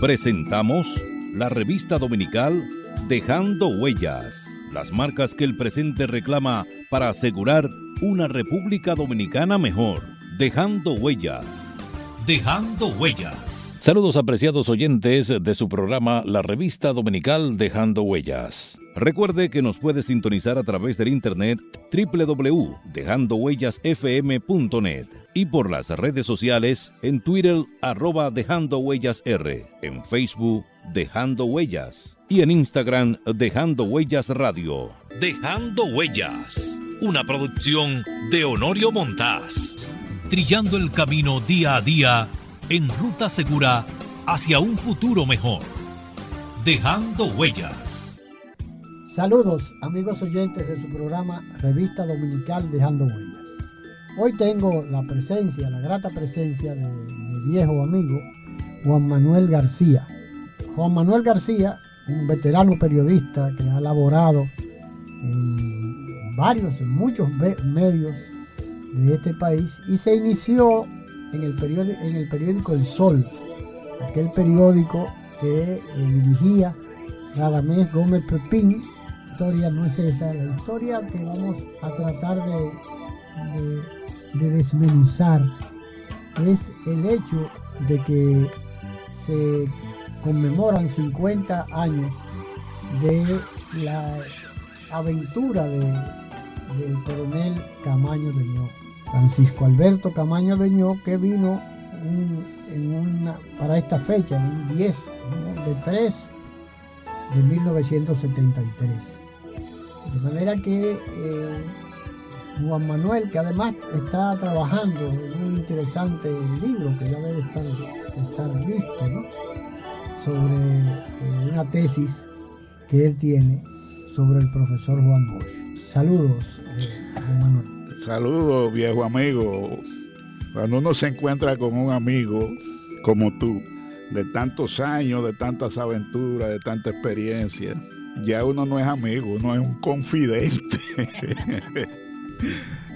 Presentamos la revista dominical Dejando Huellas, las marcas que el presente reclama para asegurar una República Dominicana mejor. Dejando Huellas. Dejando Huellas. Saludos apreciados oyentes de su programa La Revista Dominical Dejando Huellas. Recuerde que nos puede sintonizar a través del internet www.dejandohuellasfm.net y por las redes sociales en Twitter arroba Dejando Huellas R, en Facebook Dejando Huellas y en Instagram Dejando Huellas Radio. Dejando Huellas, una producción de Honorio Montás. Trillando el camino día a día en ruta segura hacia un futuro mejor. Dejando huellas. Saludos amigos oyentes de su programa Revista Dominical Dejando Huellas. Hoy tengo la presencia, la grata presencia de mi viejo amigo Juan Manuel García. Juan Manuel García, un veterano periodista que ha laborado en varios, en muchos medios de este país y se inició en el, periódico, en el periódico El Sol, aquel periódico que eh, dirigía Radamés Gómez Pepín. La historia no es esa, la historia que vamos a tratar de, de desmenuzar es el hecho de que se conmemoran 50 años de la aventura de, del coronel Camaño de Ño. Francisco Alberto Camaño Deñó, que vino para esta fecha, un 10 de 3 de 1973. De manera que eh, Juan Manuel, que además está trabajando en un interesante libro que ya debe estar, listo, sobre eh, una tesis que él tiene sobre el profesor Juan Bosch. Saludos, eh, Juan Manuel. Saludos, viejo amigo. Cuando uno se encuentra con un amigo como tú, de tantos años, de tantas aventuras, de tanta experiencia, ya uno no es amigo, uno es un confidente.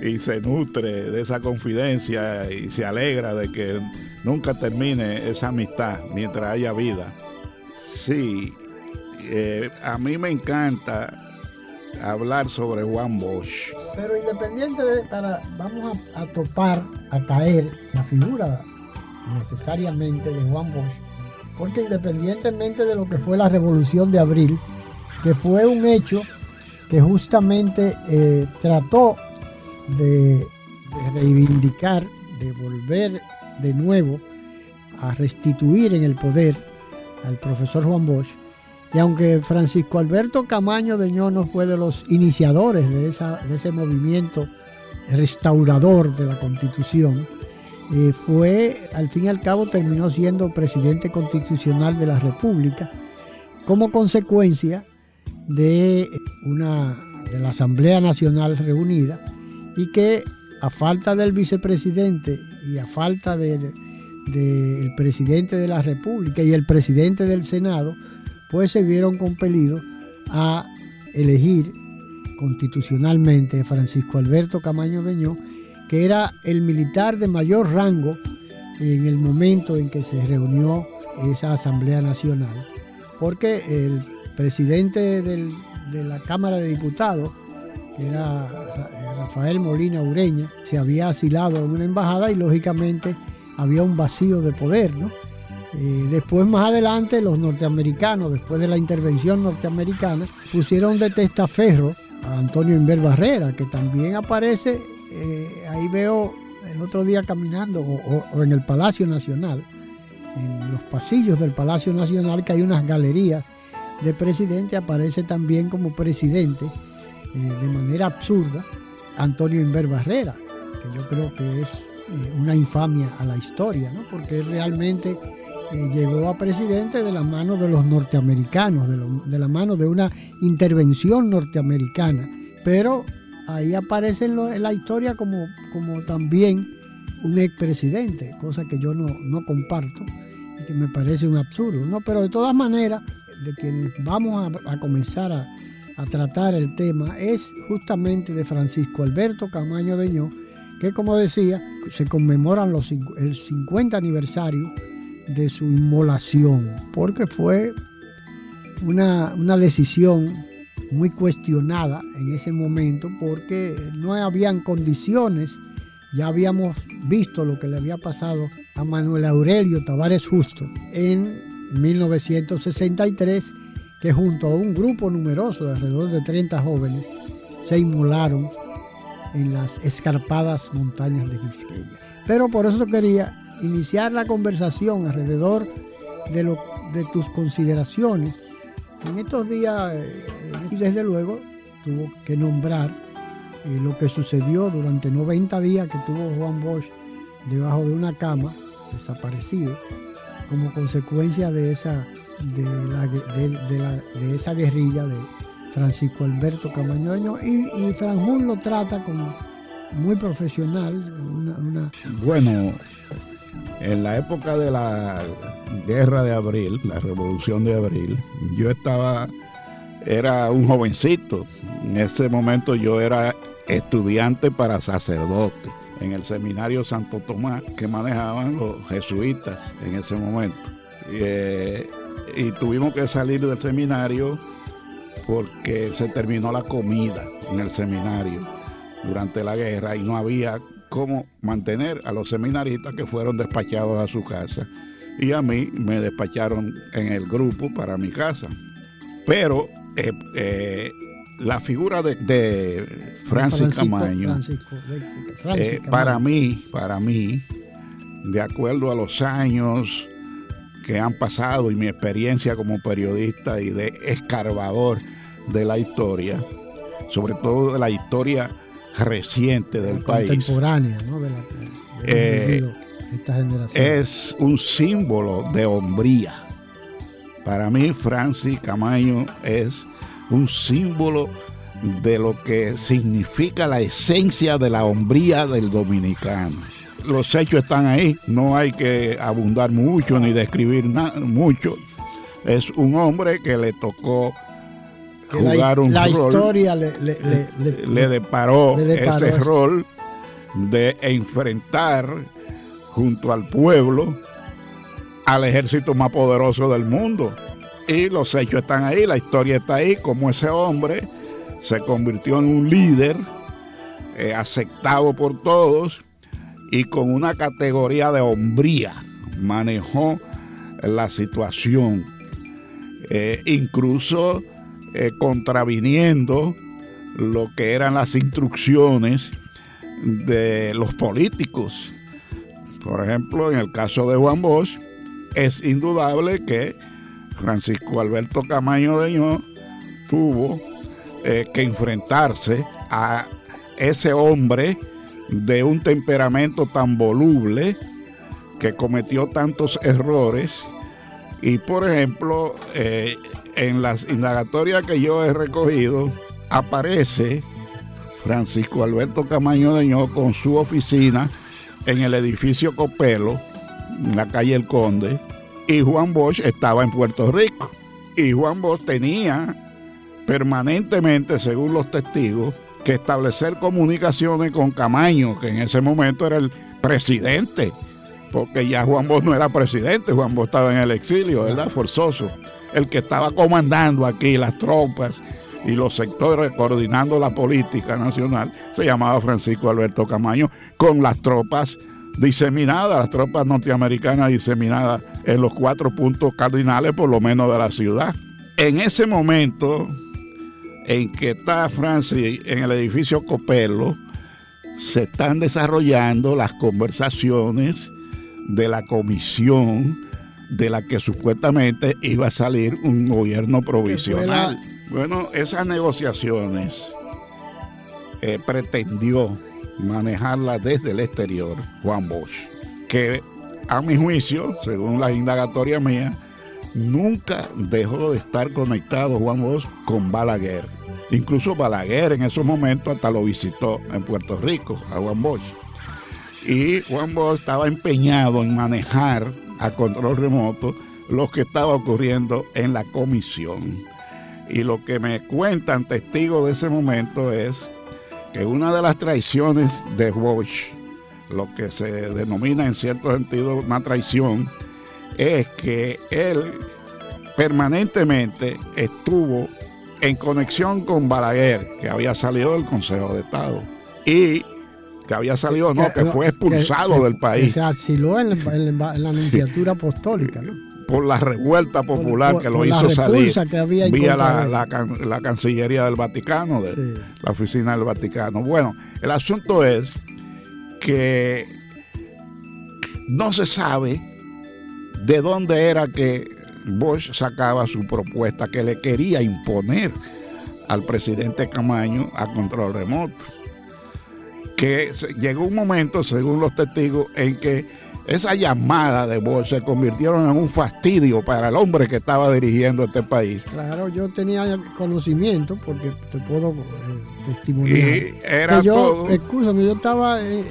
y se nutre de esa confidencia y se alegra de que nunca termine esa amistad mientras haya vida. Sí, eh, a mí me encanta hablar sobre Juan Bosch. Pero independiente de, para, vamos a, topar, a caer la figura necesariamente de Juan Bosch, porque independientemente de lo que fue la revolución de abril, que fue un hecho que justamente eh, trató de, de reivindicar, de volver de nuevo a restituir en el poder al profesor Juan Bosch, y aunque Francisco Alberto Camaño de no fue de los iniciadores de, ese movimiento restaurador de la constitución, eh, fue, al fin y al cabo, terminó siendo presidente constitucional de la República como consecuencia de, una, de la Asamblea Nacional reunida y que a falta del vicepresidente y a falta del presidente de la República y el presidente del Senado, pues se vieron compelidos a elegir constitucionalmente Francisco Alberto Camaño Deñó, que era el militar de mayor rango en el momento en que se reunió esa Asamblea Nacional, porque el presidente de la Cámara de Diputados, que era Rafael Molina Ureña, se había asilado en una embajada y lógicamente había un vacío de poder, ¿no? Eh, después, más adelante, los norteamericanos, después de la intervención norteamericana, pusieron de testaferro a Antonio Inver Barrera, que también aparece, eh, ahí veo el otro día caminando, o, en el Palacio Nacional, en los pasillos del Palacio Nacional, que hay unas galerías de presidente, aparece también como presidente, eh, de manera absurda, Antonio Inver Barrera, que yo creo que es una infamia a la historia, ¿no? porque realmente llegó a presidente de la mano de los norteamericanos, de, la mano de una intervención norteamericana. Pero ahí aparece en, la historia como, también un expresidente, cosa que yo no, comparto y que me parece un absurdo. ¿no? Pero de todas maneras, de quienes vamos a, comenzar a, tratar el tema es justamente de Francisco Alberto Camaño Deñó, que como decía, se conmemoran el 50 aniversario de su inmolación, porque fue una, una decisión muy cuestionada en ese momento porque no habían condiciones. Ya habíamos visto lo que le había pasado a Manuel Aurelio Tavares Justo en 1963, que junto a un grupo numeroso de alrededor de 30 jóvenes se inmolaron en las escarpadas montañas de Quisqueya. Pero por eso quería iniciar la conversación alrededor de, lo, de tus consideraciones. En estos días, eh, desde luego, tuvo que nombrar eh, lo que sucedió durante 90 días que tuvo Juan Bosch debajo de una cama, desaparecido, como consecuencia de esa, de, la, de, esa guerrilla de Francisco Alberto Camaño y, y Franjul lo trata como muy profesional. Bueno, en la época de la guerra de abril, la revolución de abril, yo estaba, era un jovencito. En ese momento yo era estudiante para sacerdote en el seminario Santo Tomás que manejaban los jesuitas en ese momento. Eh, y tuvimos que salir del seminario porque se terminó la comida en el seminario durante la guerra y no había cómo mantener a los seminaristas que fueron despachados a su casa. Y a mí me despacharon en el grupo para mi casa. Pero eh, eh, la figura de, Francis Camaño, eh, para mí, para mí, de acuerdo a los años que han pasado y mi experiencia como periodista y de escarbador de la historia, sobre todo de la historia reciente del país. Contemporánea, ¿no? De la, eh, esta generación. Es un símbolo de hombría. Para mí, Francis Camaño es un símbolo de lo que significa la esencia de la hombría del dominicano. Los hechos están ahí, no hay que abundar mucho ni describir mucho. Es un hombre que le tocó jugar un la rol. historia le, le, deparó, ese rol de enfrentar junto al pueblo al ejército más poderoso del mundo. Y los hechos están ahí, la historia está ahí, como ese hombre se convirtió en un líder eh, aceptado por todos y con una categoría de hombría manejó la situación. Eh, incluso eh, contraviniendo lo que eran las instrucciones de los políticos. Por ejemplo, en el caso de Juan Bosch, es indudable que Francisco Alberto Camaño de tuvo eh, que enfrentarse a ese hombre de un temperamento tan voluble que cometió tantos errores y por ejemplo eh, en las indagatorias que yo he recogido, aparece Francisco Alberto Camaño Deño con su oficina en el edificio Copelo, en la calle El Conde, y Juan Bosch estaba en Puerto Rico. Y Juan Bosch tenía permanentemente, según los testigos, que establecer comunicaciones con Camaño, que en ese momento era el presidente, porque ya Juan Bosch no era presidente, Juan Bosch estaba en el exilio, ¿verdad? Forzoso el que estaba comandando aquí las tropas y los sectores coordinando la política nacional, se llamaba Francisco Alberto Camaño, con las tropas diseminadas, las tropas norteamericanas diseminadas en los cuatro puntos cardinales, por lo menos de la ciudad. En ese momento en que está Francis en el edificio Copelo, se están desarrollando las conversaciones de la comisión de la que supuestamente iba a salir un gobierno provisional. Bueno, esas negociaciones eh, pretendió manejarlas desde el exterior Juan Bosch, que a mi juicio, según la indagatoria mía, nunca dejó de estar conectado Juan Bosch con Balaguer. Incluso Balaguer en esos momentos hasta lo visitó en Puerto Rico, a Juan Bosch. Y Juan Bosch estaba empeñado en manejar a control remoto lo que estaba ocurriendo en la comisión. Y lo que me cuentan testigos de ese momento es que una de las traiciones de Bosch, lo que se denomina en cierto sentido una traición, es que él permanentemente estuvo en conexión con Balaguer, que había salido del Consejo de Estado, y que había salido, no, que, fue expulsado del país. se asiló en, la anunciatura apostólica, ¿no? Por la revuelta popular que lo hizo salir vía la, Cancillería del Vaticano, de la oficina del Vaticano. Bueno, el asunto es que no se sabe de dónde era que Bush sacaba su propuesta que le quería imponer al presidente Camaño a control remoto. Que llegó un momento, según los testigos, en que esa llamada de Bush se convirtieron en un fastidio para el hombre que estaba dirigiendo este país. Claro, yo tenía conocimiento, porque te puedo eh, testimoniar. Y era yo, todo... Yo estaba eh,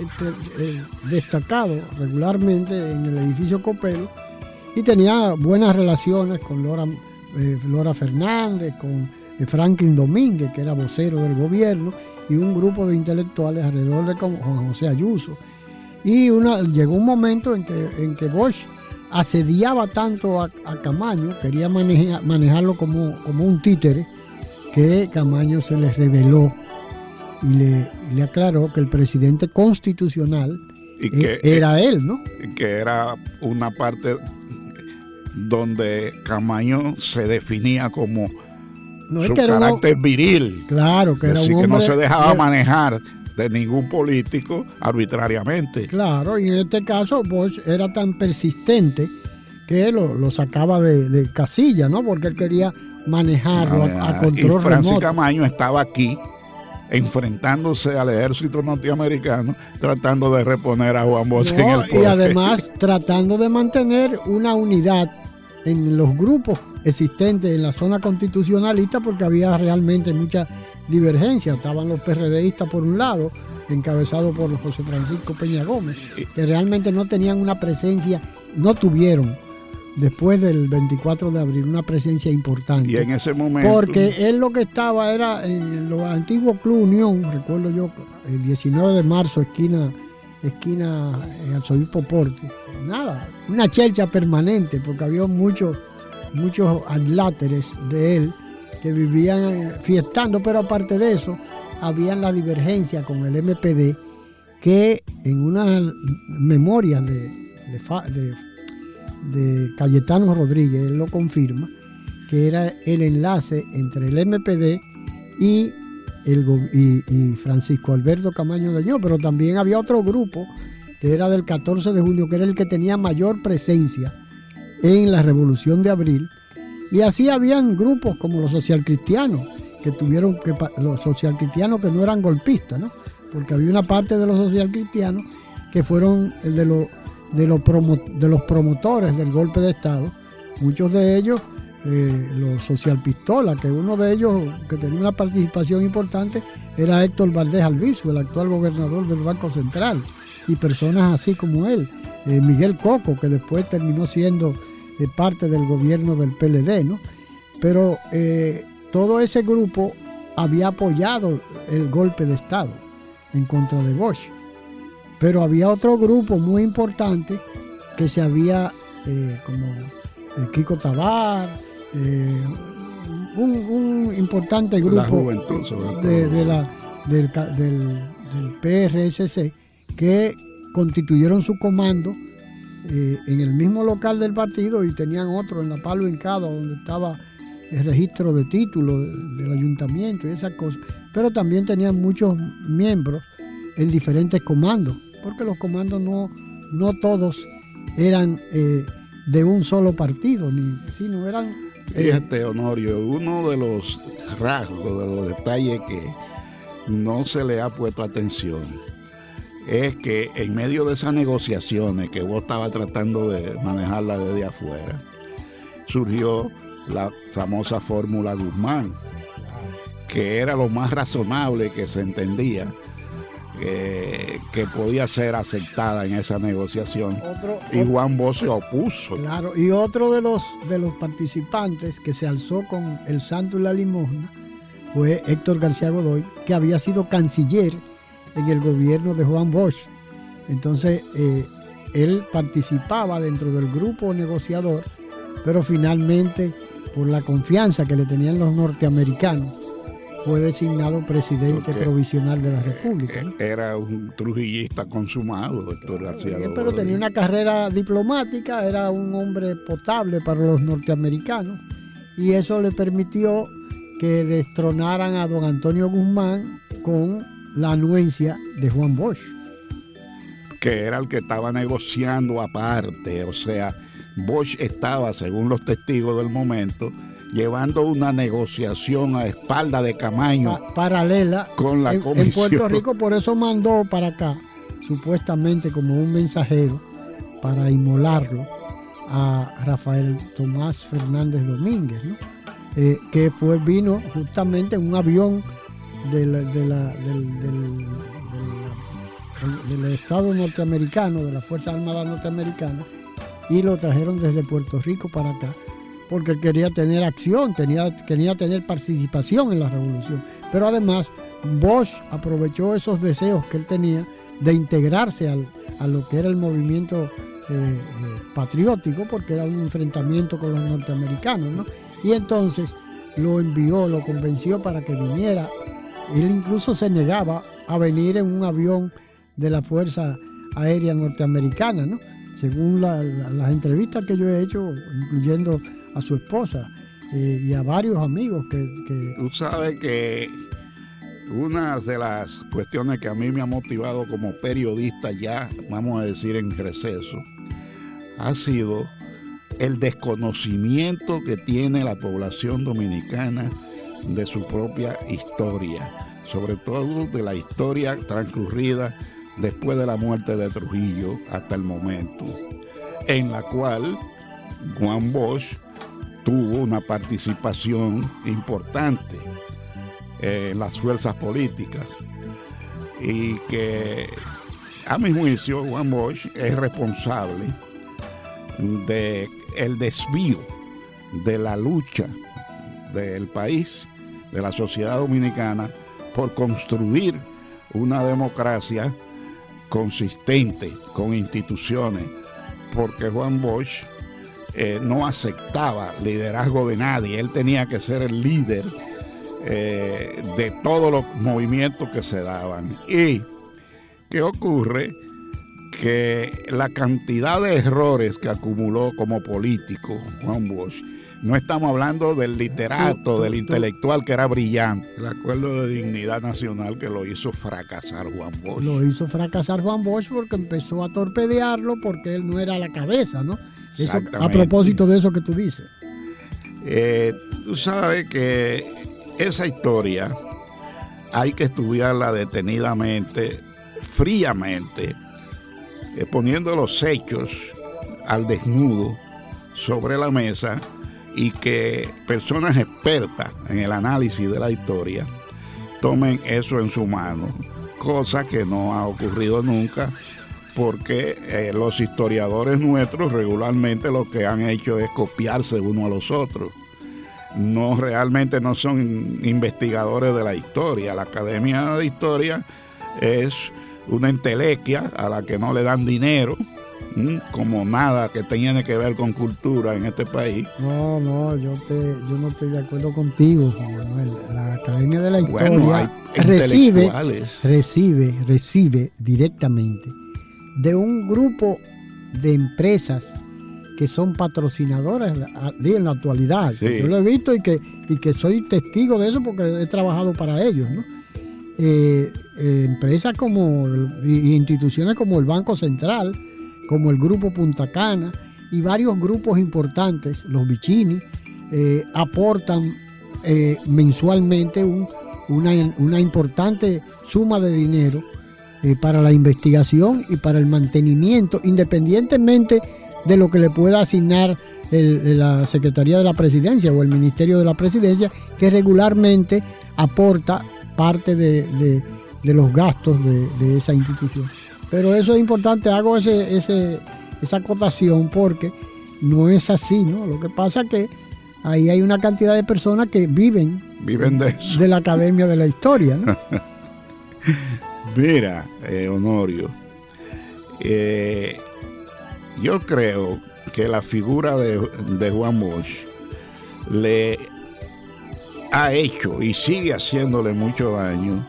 eh, destacado regularmente en el edificio Copelo y tenía buenas relaciones con Laura, Flora Fernández, con Franklin Domínguez, que era vocero del gobierno, y un grupo de intelectuales alrededor de Juan José Ayuso y una, llegó un momento en que, en que Bosch asediaba tanto a, Camaño, quería manejarlo como, como un títere, que Camaño se le reveló y le, aclaró que el presidente constitucional e, era él, ¿no? Que era una parte donde Camaño se definía como su carácter viril. Claro, que era Así que no se dejaba manejar de ningún político arbitrariamente. Claro, y en este caso Bosch era tan persistente que lo, sacaba de, casilla, ¿no? Porque él quería manejarlo a, control Y Francis Camaño estaba aquí enfrentándose al ejército norteamericano, tratando de reponer a Juan Bosch en el poder. Y además tratando de mantener una unidad en los grupos existentes en la zona constitucionalista, porque había realmente mucha divergencia. Estaban los PRDistas por un lado, encabezados por José Francisco Peña Gómez, que realmente no tenían una presencia, no tuvieron después del 24 de abril una presencia importante. Y en ese momento. Porque él lo que estaba era en los antiguos Club Unión, recuerdo yo, el 19 de marzo, esquina, esquina en Arzobispo Porte. Nada, una chelcha permanente, porque había muchos muchos adláteres de él que vivían eh, fiestando, pero aparte de eso, había la divergencia con el MPD, que en una memoria de, de, Cayetano Rodríguez, él lo confirma, que era el enlace entre el MPD y, el, y, Francisco Alberto Camaño de pero también había otro grupo que era del 14 de junio, que era el que tenía mayor presencia en la Revolución de Abril, y así habían grupos como los socialcristianos, que tuvieron que, los socialcristianos que no eran golpistas, ¿no? Porque había una parte de los socialcristianos que fueron de, los de los promotores del golpe de Estado, muchos de ellos eh, los socialpistolas, que uno de ellos que tenía una participación importante era Héctor Valdés Alviso, el actual gobernador del Banco Central, y personas así como él, eh, Miguel Coco, que después terminó siendo parte del gobierno del PLD, ¿no? Pero eh, todo ese grupo había apoyado el golpe de Estado en contra de Bosch. Pero había otro grupo muy importante que se había, eh, como el Kiko Tabar, eh, un, importante grupo de, la, del, del PRSC que constituyeron su comando en el mismo local del partido y tenían otro en la Palo Hincado donde estaba el registro de títulos del ayuntamiento y esas cosas. Pero también tenían muchos miembros en diferentes comandos, porque los comandos no, no todos eran eh, de un solo partido, ni, sino eran... Eh, Fíjate, Honorio, uno de los rasgos, de los detalles que no se le ha puesto atención es que en medio de esas negociaciones que vos estabas tratando de manejarla desde afuera, surgió la famosa fórmula Guzmán, que era lo más razonable que se entendía que podía ser aceptada en esa negociación. y Juan Bosch se opuso. Claro, y otro de los, de los participantes que se alzó con el santo y la limosna fue Héctor García Godoy, que había sido canciller en el gobierno de Juan Bosch. Entonces, eh, él participaba dentro del grupo negociador, pero finalmente, por la confianza que le tenían los norteamericanos, fue designado presidente provisional de la República. Era un trujillista consumado, doctor García. pero tenía una carrera diplomática, era un hombre potable para los norteamericanos y eso le permitió que destronaran a don Antonio Guzmán con la anuencia de Juan Bosch. Que era el que estaba negociando aparte, o sea, Bosch estaba, según los testigos del momento, llevando una negociación a espalda de Camaño. paralela con la en, comisión. En Puerto Rico, por eso mandó para acá, supuestamente como un mensajero, para inmolarlo a Rafael Tomás Fernández Domínguez, eh, que fue, vino justamente en un avión del, del, Estado norteamericano, de las Fuerzas Armadas norteamericanas, y lo trajeron desde Puerto Rico para acá porque quería tener acción, tenía, quería tener participación en la revolución. Pero además, Bosch aprovechó esos deseos que él tenía de integrarse a lo que era el movimiento eh, eh, patriótico, porque era un enfrentamiento con los norteamericanos, Y entonces lo envió, lo convenció para que viniera. Él incluso se negaba a venir en un avión de la Fuerza Aérea Norteamericana, ¿no? Según las entrevistas que yo he hecho, incluyendo a su esposa eh, y a varios amigos que, Tú sabes que una de las cuestiones que a mí me ha motivado como periodista ya, vamos a decir en receso, ha sido el desconocimiento que tiene la población dominicana de su propia historia, sobre todo de la historia transcurrida después de la muerte de Trujillo hasta el momento, en la cual Juan Bosch tuvo una participación importante en las fuerzas políticas y que a mi juicio Juan Bosch es responsable de el desvío de la lucha del país, de la sociedad dominicana, por construir una democracia consistente con instituciones, porque Juan Bosch eh, no aceptaba liderazgo de nadie, él tenía que ser el líder eh, de todos los movimientos que se daban. ¿Y qué ocurre? Que la cantidad de errores que acumuló como político Juan Bosch, no estamos hablando del literato, del intelectual que era brillante, el acuerdo de dignidad nacional que lo hizo fracasar Juan Bosch. Lo hizo fracasar Juan Bosch porque empezó a torpedearlo porque él no era la cabeza, ¿no? a propósito de eso que tú dices. Eh, tú sabes que esa historia hay que estudiarla detenidamente, fríamente, eh, poniendo los hechos al desnudo sobre la mesa y que personas expertas en el análisis de la historia tomen eso en su mano, cosa que no ha ocurrido nunca porque eh, los historiadores nuestros regularmente lo que han hecho es copiarse uno a los otros. No realmente no son investigadores de la historia. La Academia de Historia es una entelequia a la que no le dan dinero, como nada que tiene que ver con cultura en este país. No, no, yo, te, yo no estoy de acuerdo contigo, Manuel. La Academia de la Historia recibe, recibe, recibe directamente de un grupo de empresas que son patrocinadoras en la actualidad. Yo lo he visto y que, y que soy testigo de eso porque he trabajado para ellos. Eh, eh, empresas como, instituciones como el Banco Central, como el Grupo Punta Cana y varios grupos importantes, los Vicini, eh, aportan mensualmente una, una importante suma de dinero eh, para la investigación y para el mantenimiento, independientemente de lo que le pueda asignar la Secretaría de la Presidencia o el Ministerio de la Presidencia, que regularmente aporta parte de, los gastos de, esa institución. Pero eso es importante, hago ese, esa acotación porque no es así, ¿no? Lo que pasa es que ahí hay una cantidad de personas que viven, viven de, de la Academia de la Historia, ¿no? Mira, eh, Honorio, eh, yo creo que la figura de, de Juan Bosch le ha hecho y sigue haciéndole mucho daño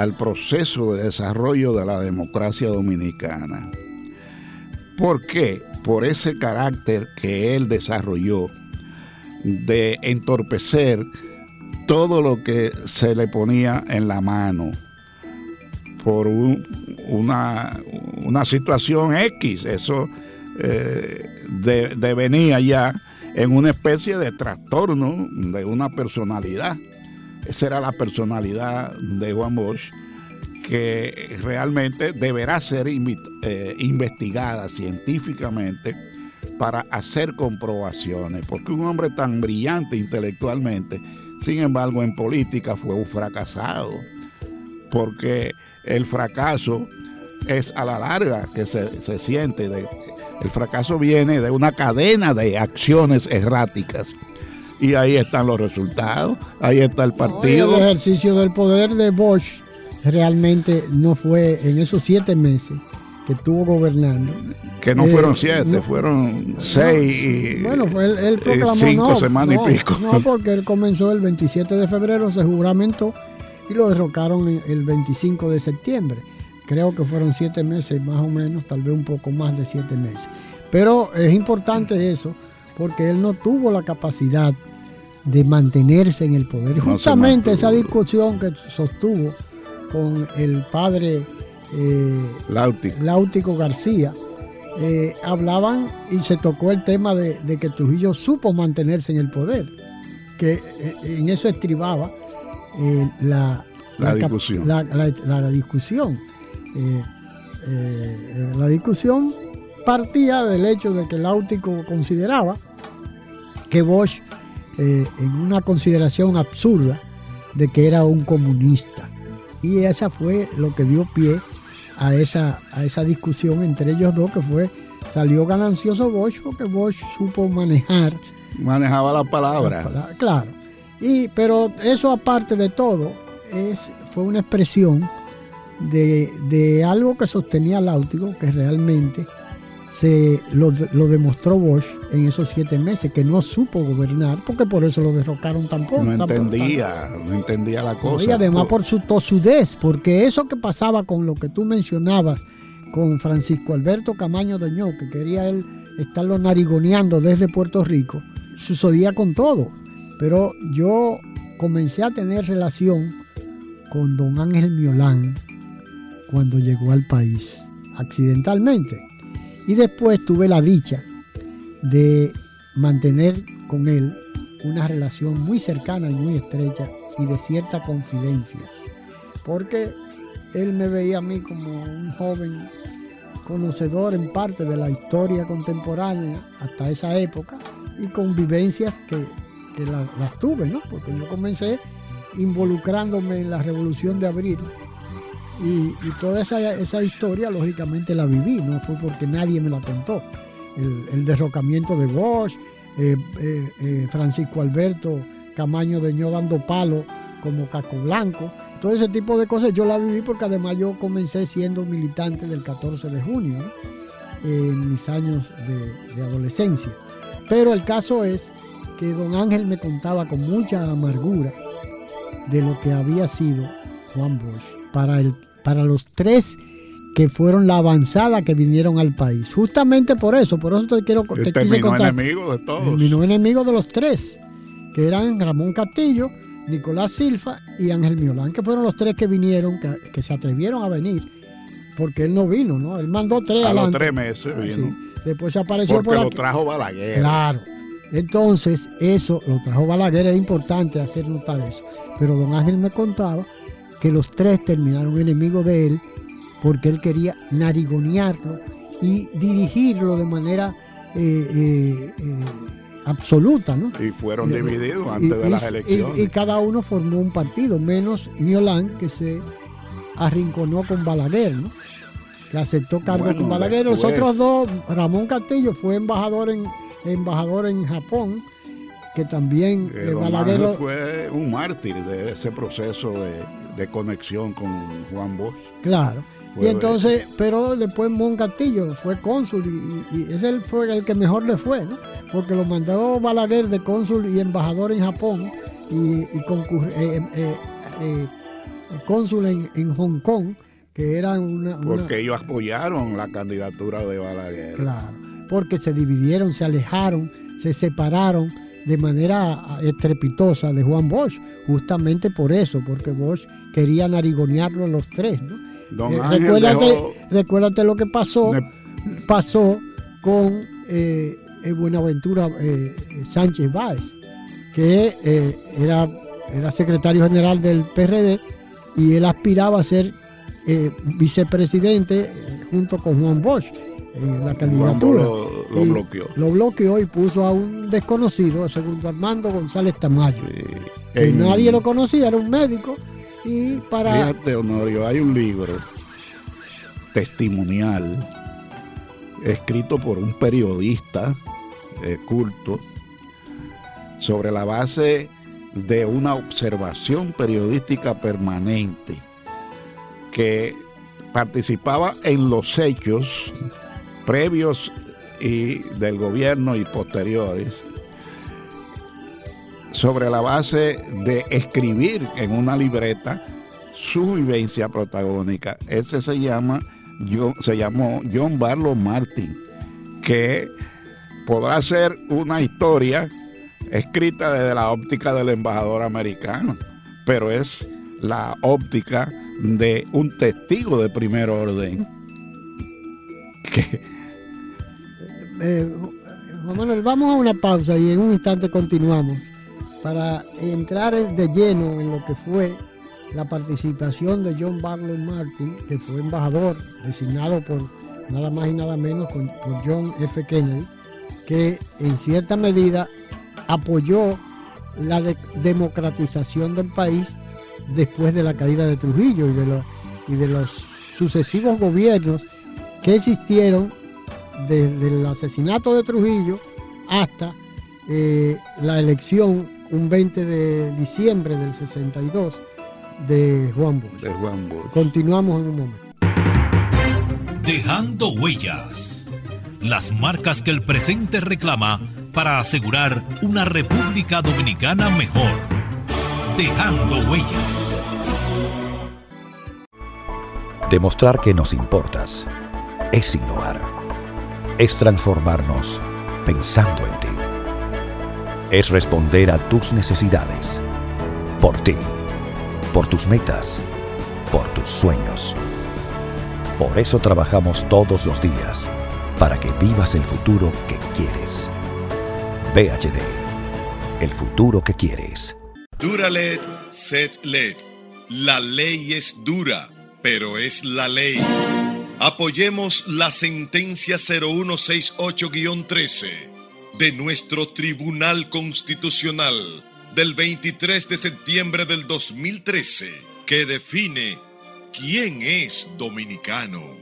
al proceso de desarrollo de la democracia dominicana. ¿Por qué? Por ese carácter que él desarrolló de entorpecer todo lo que se le ponía en la mano por una, una, situación X. Eso eh, devenía ya en una especie de trastorno de una personalidad. Esa era la personalidad de Juan Bosch que realmente deberá ser eh, investigada científicamente para hacer comprobaciones, porque un hombre tan brillante intelectualmente, sin embargo en política fue un fracasado, porque el fracaso es a la larga que se, se siente, el fracaso viene de una cadena de acciones erráticas y ahí están los resultados, ahí está el partido. el ejercicio del poder de Bosch realmente no fue en esos siete meses que estuvo gobernando. Que no fueron siete, fueron seis y, bueno, fue él, proclamó, cinco semanas y pico. No, porque él comenzó el 27 de febrero, se juramentó y lo derrocaron el 25 de septiembre. Creo que fueron siete meses más o menos, tal vez un poco más de siete meses. Pero es importante eso, porque él no tuvo la capacidad de mantenerse en el poder. Justamente esa discusión que sostuvo con el padre eh, Láutico. García, eh, hablaban y se tocó el tema de, que Trujillo supo mantenerse en el poder, que eh, en eso estribaba la, discusión. La, discusión. la discusión partía del hecho de que Láutico consideraba que Bosch, en una consideración absurda, de que era un comunista. Y esa fue lo que dio pie a esa, a esa discusión entre ellos dos, que fue, salió ganancioso Bosch porque Bosch supo manejar. Manejaba la palabra. claro. Y, pero eso aparte de todo, es, fue una expresión de, de algo que sostenía Láutico, que realmente se lo, demostró Bosch en esos siete meses, que no supo gobernar, porque por eso lo derrocaron tampoco. No entendía, no entendía la cosa. Y además por su tosudez, porque eso que pasaba con lo que tú mencionabas, con Francisco Alberto Camaño Deñó, que quería él estarlo narigoneando desde Puerto Rico, sucedía con todo. Pero yo comencé a tener relación con don Ángel Miolán cuando llegó al país, accidentalmente y después tuve la dicha de mantener con él una relación muy cercana y muy estrecha y de ciertas confidencias. Porque él me veía a mí como un joven conocedor en parte de la historia contemporánea hasta esa época y con vivencias que, las tuve, ¿no? Porque yo comencé involucrándome en la revolución de abril y, toda esa, historia, lógicamente, la viví, no fue porque nadie me la contó. El, derrocamiento de Bosch, eh, eh, eh, Francisco Alberto Camaño de Ño dando palo como Caco Blanco, todo ese tipo de cosas yo la viví porque además yo comencé siendo militante del 14 de junio, en mis años de adolescencia. Pero el caso es que don Ángel me contaba con mucha amargura de lo que había sido Juan Bosch para el para los tres que fueron la avanzada que vinieron al país. Justamente por eso, por eso te quiero te quise contar. enemigo de todos. Terminó enemigo de los tres, que eran Ramón Castillo, Nicolás Silva y Ángel Miolán, que fueron los tres que vinieron, que, se atrevieron a venir, porque él no vino, ¿no? Él mandó tres a los tres meses vino. Después se apareció porque por lo trajo Balaguer. Claro. Entonces, eso lo trajo Balaguer, es importante hacer notar eso. Pero don Ángel me contaba que los tres terminaron enemigos de él porque él quería narigonearlo y dirigirlo de manera eh, eh, eh, absoluta, ¿no? Y fueron divididos antes de las elecciones. Y, cada uno formó un partido, menos Miolán, que se arrinconó con Balaguer, ¿no? Que aceptó cargo con Balaguer. Los otros dos, Ramón Castillo fue embajador en, embajador en Japón, que también Balaguer... Fue un mártir de ese proceso de de conexión con Juan Bosch. Claro. y entonces, pero después Moncatillo fue cónsul y, ese fue el que mejor le fue, ¿no? Porque lo mandó Balaguer de cónsul y embajador en Japón y, y eh, eh, eh, cónsul en, Hong Kong, que eran una, Porque ellos apoyaron la candidatura de Balaguer. Claro, porque se dividieron, se alejaron, se separaron de manera estrepitosa de Juan Bosch, justamente por eso, porque Bosch quería narigonearlo a los tres. ¿no? Don eh, recuérdate, lo que pasó, pasó con eh, Buenaventura eh, Sánchez Báez, que era, era secretario general del PRD y él aspiraba a ser vicepresidente junto con Juan Bosch en la candidatura. Lo, bloqueó. Lo bloqueó y puso a un desconocido, a segundo Armando González Tamayo. Que nadie lo conocía, era un médico. Y para. Fíjate, Honorio, hay un libro testimonial escrito por un periodista eh, culto sobre la base de una observación periodística permanente que participaba en los hechos previos y del gobierno y posteriores sobre la base de escribir en una libreta su vivencia protagónica. Ese se llama, se llamó John Barlow Martin, que podrá ser una historia escrita desde la óptica del embajador americano, pero es la óptica de un testigo de primer orden que eh, Manuel, vamos a una pausa y en un instante continuamos para entrar de lleno en lo que fue la participación de John Barlow Martin, que fue embajador designado por nada más y nada menos por John F. Kennedy, que en cierta medida apoyó la democratización del país después de la caída de Trujillo y de los sucesivos gobiernos que existieron desde el asesinato de Trujillo hasta eh, la elección un 20 de diciembre del 62 de Juan Bosch. De Juan Continuamos en un momento. Dejando huellas. Las marcas que el presente reclama para asegurar una República Dominicana mejor. Dejando huellas. Demostrar que nos importas es innovar es transformarnos pensando en ti. Es responder a tus necesidades. Por ti. Por tus metas. Por tus sueños. Por eso trabajamos todos los días. Para que vivas el futuro que quieres. VHD. El futuro que quieres. Duralet, set LED. La ley es dura, pero es la ley. Apoyemos la sentencia 0168-13 de nuestro Tribunal Constitucional del 23 de septiembre del 2013 que define quién es dominicano.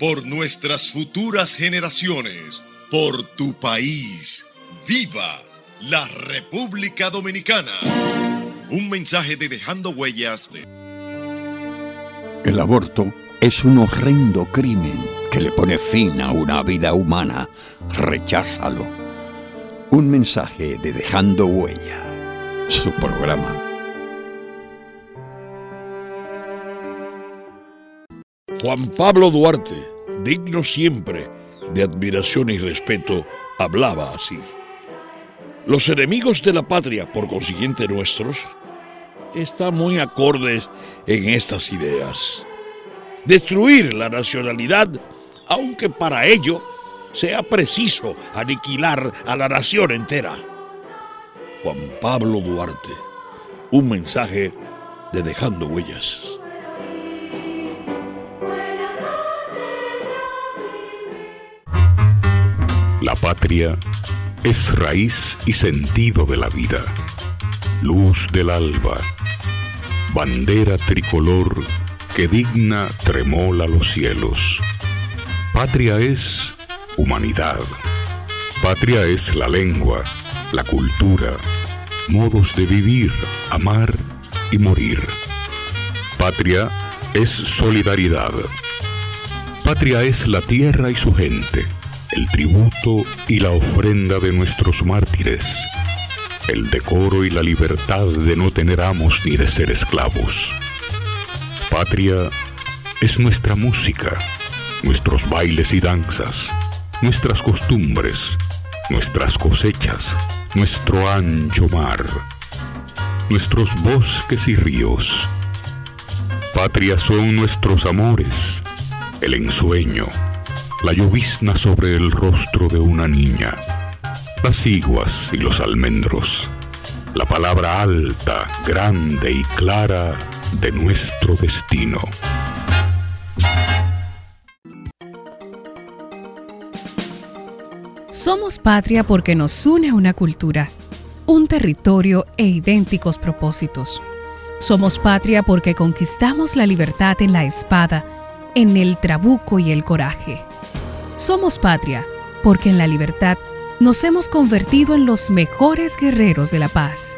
Por nuestras futuras generaciones, por tu país, viva la República Dominicana. Un mensaje de Dejando Huellas de... El aborto es un horrendo crimen que le pone fin a una vida humana. Recházalo. Un mensaje de Dejando Huella, su programa. Juan Pablo Duarte, digno siempre de admiración y respeto, hablaba así. Los enemigos de la patria, por consiguiente nuestros, están muy acordes en estas ideas destruir la nacionalidad, aunque para ello sea preciso aniquilar a la nación entera. Juan Pablo Duarte, un mensaje de Dejando Huellas. La patria es raíz y sentido de la vida, luz del alba, bandera tricolor que digna tremola los cielos. Patria es humanidad. Patria es la lengua, la cultura, modos de vivir, amar y morir. Patria es solidaridad. Patria es la tierra y su gente, el tributo y la ofrenda de nuestros mártires, el decoro y la libertad de no tener amos ni de ser esclavos. Patria es nuestra música, nuestros bailes y danzas, nuestras costumbres, nuestras cosechas, nuestro ancho mar, nuestros bosques y ríos. Patria son nuestros amores, el ensueño, la llovizna sobre el rostro de una niña, las iguas y los almendros, la palabra alta, grande y clara de nuestro destino. Somos patria porque nos une una cultura, un territorio e idénticos propósitos. Somos patria porque conquistamos la libertad en la espada, en el trabuco y el coraje. Somos patria porque en la libertad nos hemos convertido en los mejores guerreros de la paz.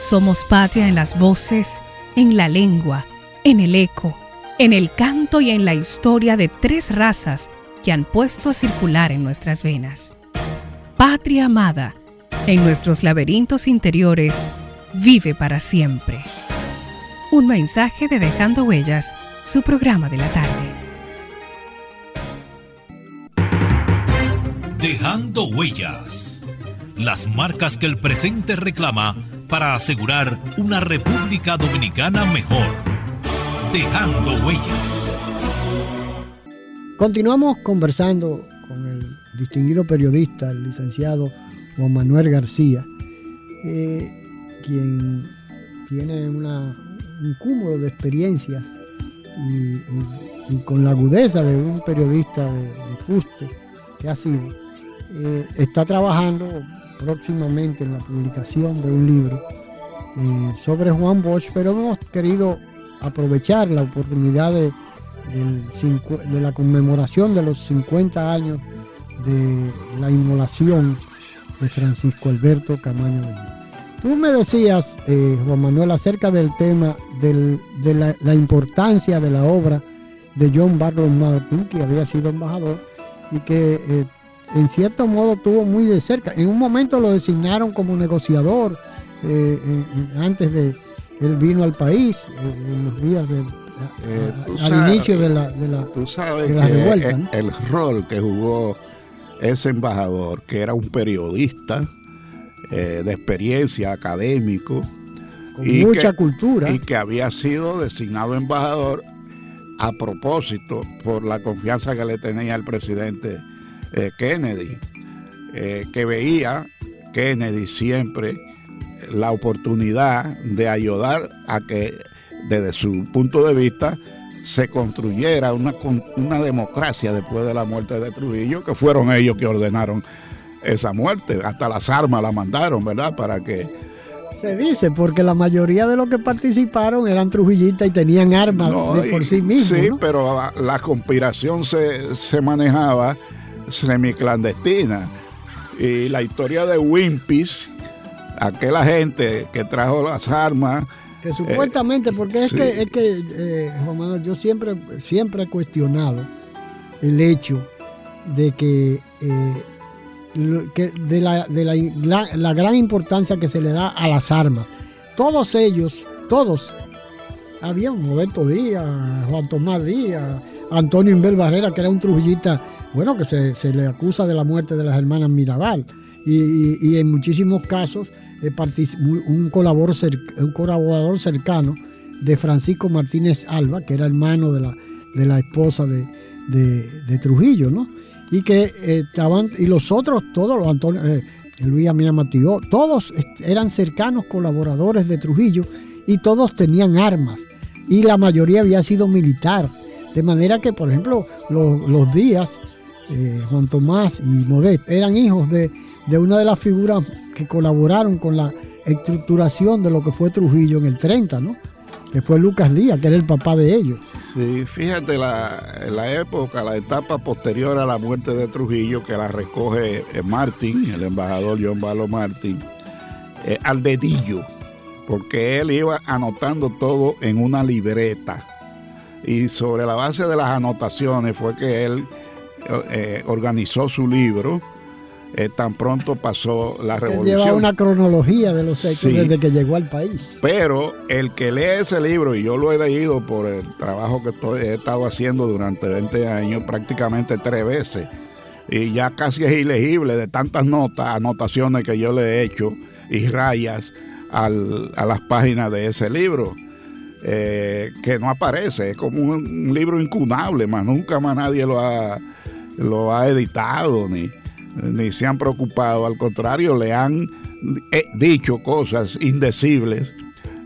Somos patria en las voces, en la lengua, en el eco, en el canto y en la historia de tres razas que han puesto a circular en nuestras venas. Patria amada, en nuestros laberintos interiores, vive para siempre. Un mensaje de Dejando Huellas, su programa de la tarde. Dejando Huellas. Las marcas que el presente reclama para asegurar una República Dominicana mejor. Dejando Huellas. Continuamos conversando con el distinguido periodista, el licenciado Juan Manuel García, eh, quien tiene un cúmulo de experiencias y, con la agudeza de un periodista de, fuste que ha sido, eh, está trabajando próximamente en la publicación de un libro eh, sobre Juan Bosch, pero hemos querido aprovechar la oportunidad de, la conmemoración de los 50 años de la inmolación de Francisco Alberto Camaño Tú me decías, eh, Juan Manuel, acerca del tema de la, importancia de la obra de John Barlow Martin, que había sido embajador y que eh, en cierto modo tuvo muy de cerca. En un momento lo designaron como negociador eh, antes de él vino al país en los días del al inicio de la, de la, tú sabes revuelta. el rol que jugó ese embajador, que era un periodista eh, de experiencia académico. Con y mucha cultura. Y que había sido designado embajador a propósito por la confianza que le tenía el presidente eh, Kennedy, eh, que veía Kennedy siempre la oportunidad de ayudar a que desde su punto de vista se construyera una, una democracia después de la muerte de Trujillo, que fueron ellos que ordenaron esa muerte, hasta las armas la mandaron, ¿verdad? Para que... Se dice, porque la mayoría de los que participaron eran trujillistas y tenían armas de por sí mismos. Sí, pero la conspiración se, se manejaba semiclandestina. Y la historia de Wimpis, aquella gente que trajo las armas, que supuestamente, porque es que, es que eh, Juan Manuel, yo siempre, siempre he cuestionado el hecho de que, eh, de, la, de la, gran importancia que se le da a las armas. Todos ellos, todos, había un Roberto Díaz, Juan Tomás Díaz, Antonio Inbel Barrera, que era un trujillita, bueno, que se, le acusa de la muerte de las hermanas Mirabal. y en muchísimos casos eh, un colaborador, cercano de Francisco Martínez Alba, que era hermano de la, de la esposa de, Trujillo, ¿no? Y que eh, estaban, y los otros, todos los Antonio, eh, Luis Amía Matió, todos eran cercanos colaboradores de Trujillo y todos tenían armas. Y la mayoría había sido militar. De manera que, por ejemplo, los, días, Juan Tomás y Modet, eran hijos de, de una de las figuras que colaboraron con la estructuración de lo que fue Trujillo en el 30, ¿no? Que fue Lucas Díaz, que era el papá de ellos. Sí, fíjate la, la época, la etapa posterior a la muerte de Trujillo, que la recoge eh, Martín, el embajador John Balo Martín, eh, al dedillo, porque él iba anotando todo en una libreta. Y sobre la base de las anotaciones fue que él eh, organizó su libro. Eh, tan pronto pasó la revolución. Lleva una cronología de los hechos desde que llegó al país. Pero el que lee ese libro, y yo lo he leído por el trabajo que he estado haciendo durante 20 años, prácticamente tres veces, y ya casi es ilegible de tantas notas, anotaciones que yo le he hecho y rayas a las páginas de ese libro. Eh, que no aparece, es como un, libro incunable, más nunca más nadie lo ha, lo ha editado ni, ni se han preocupado, al contrario, le han eh, dicho cosas indecibles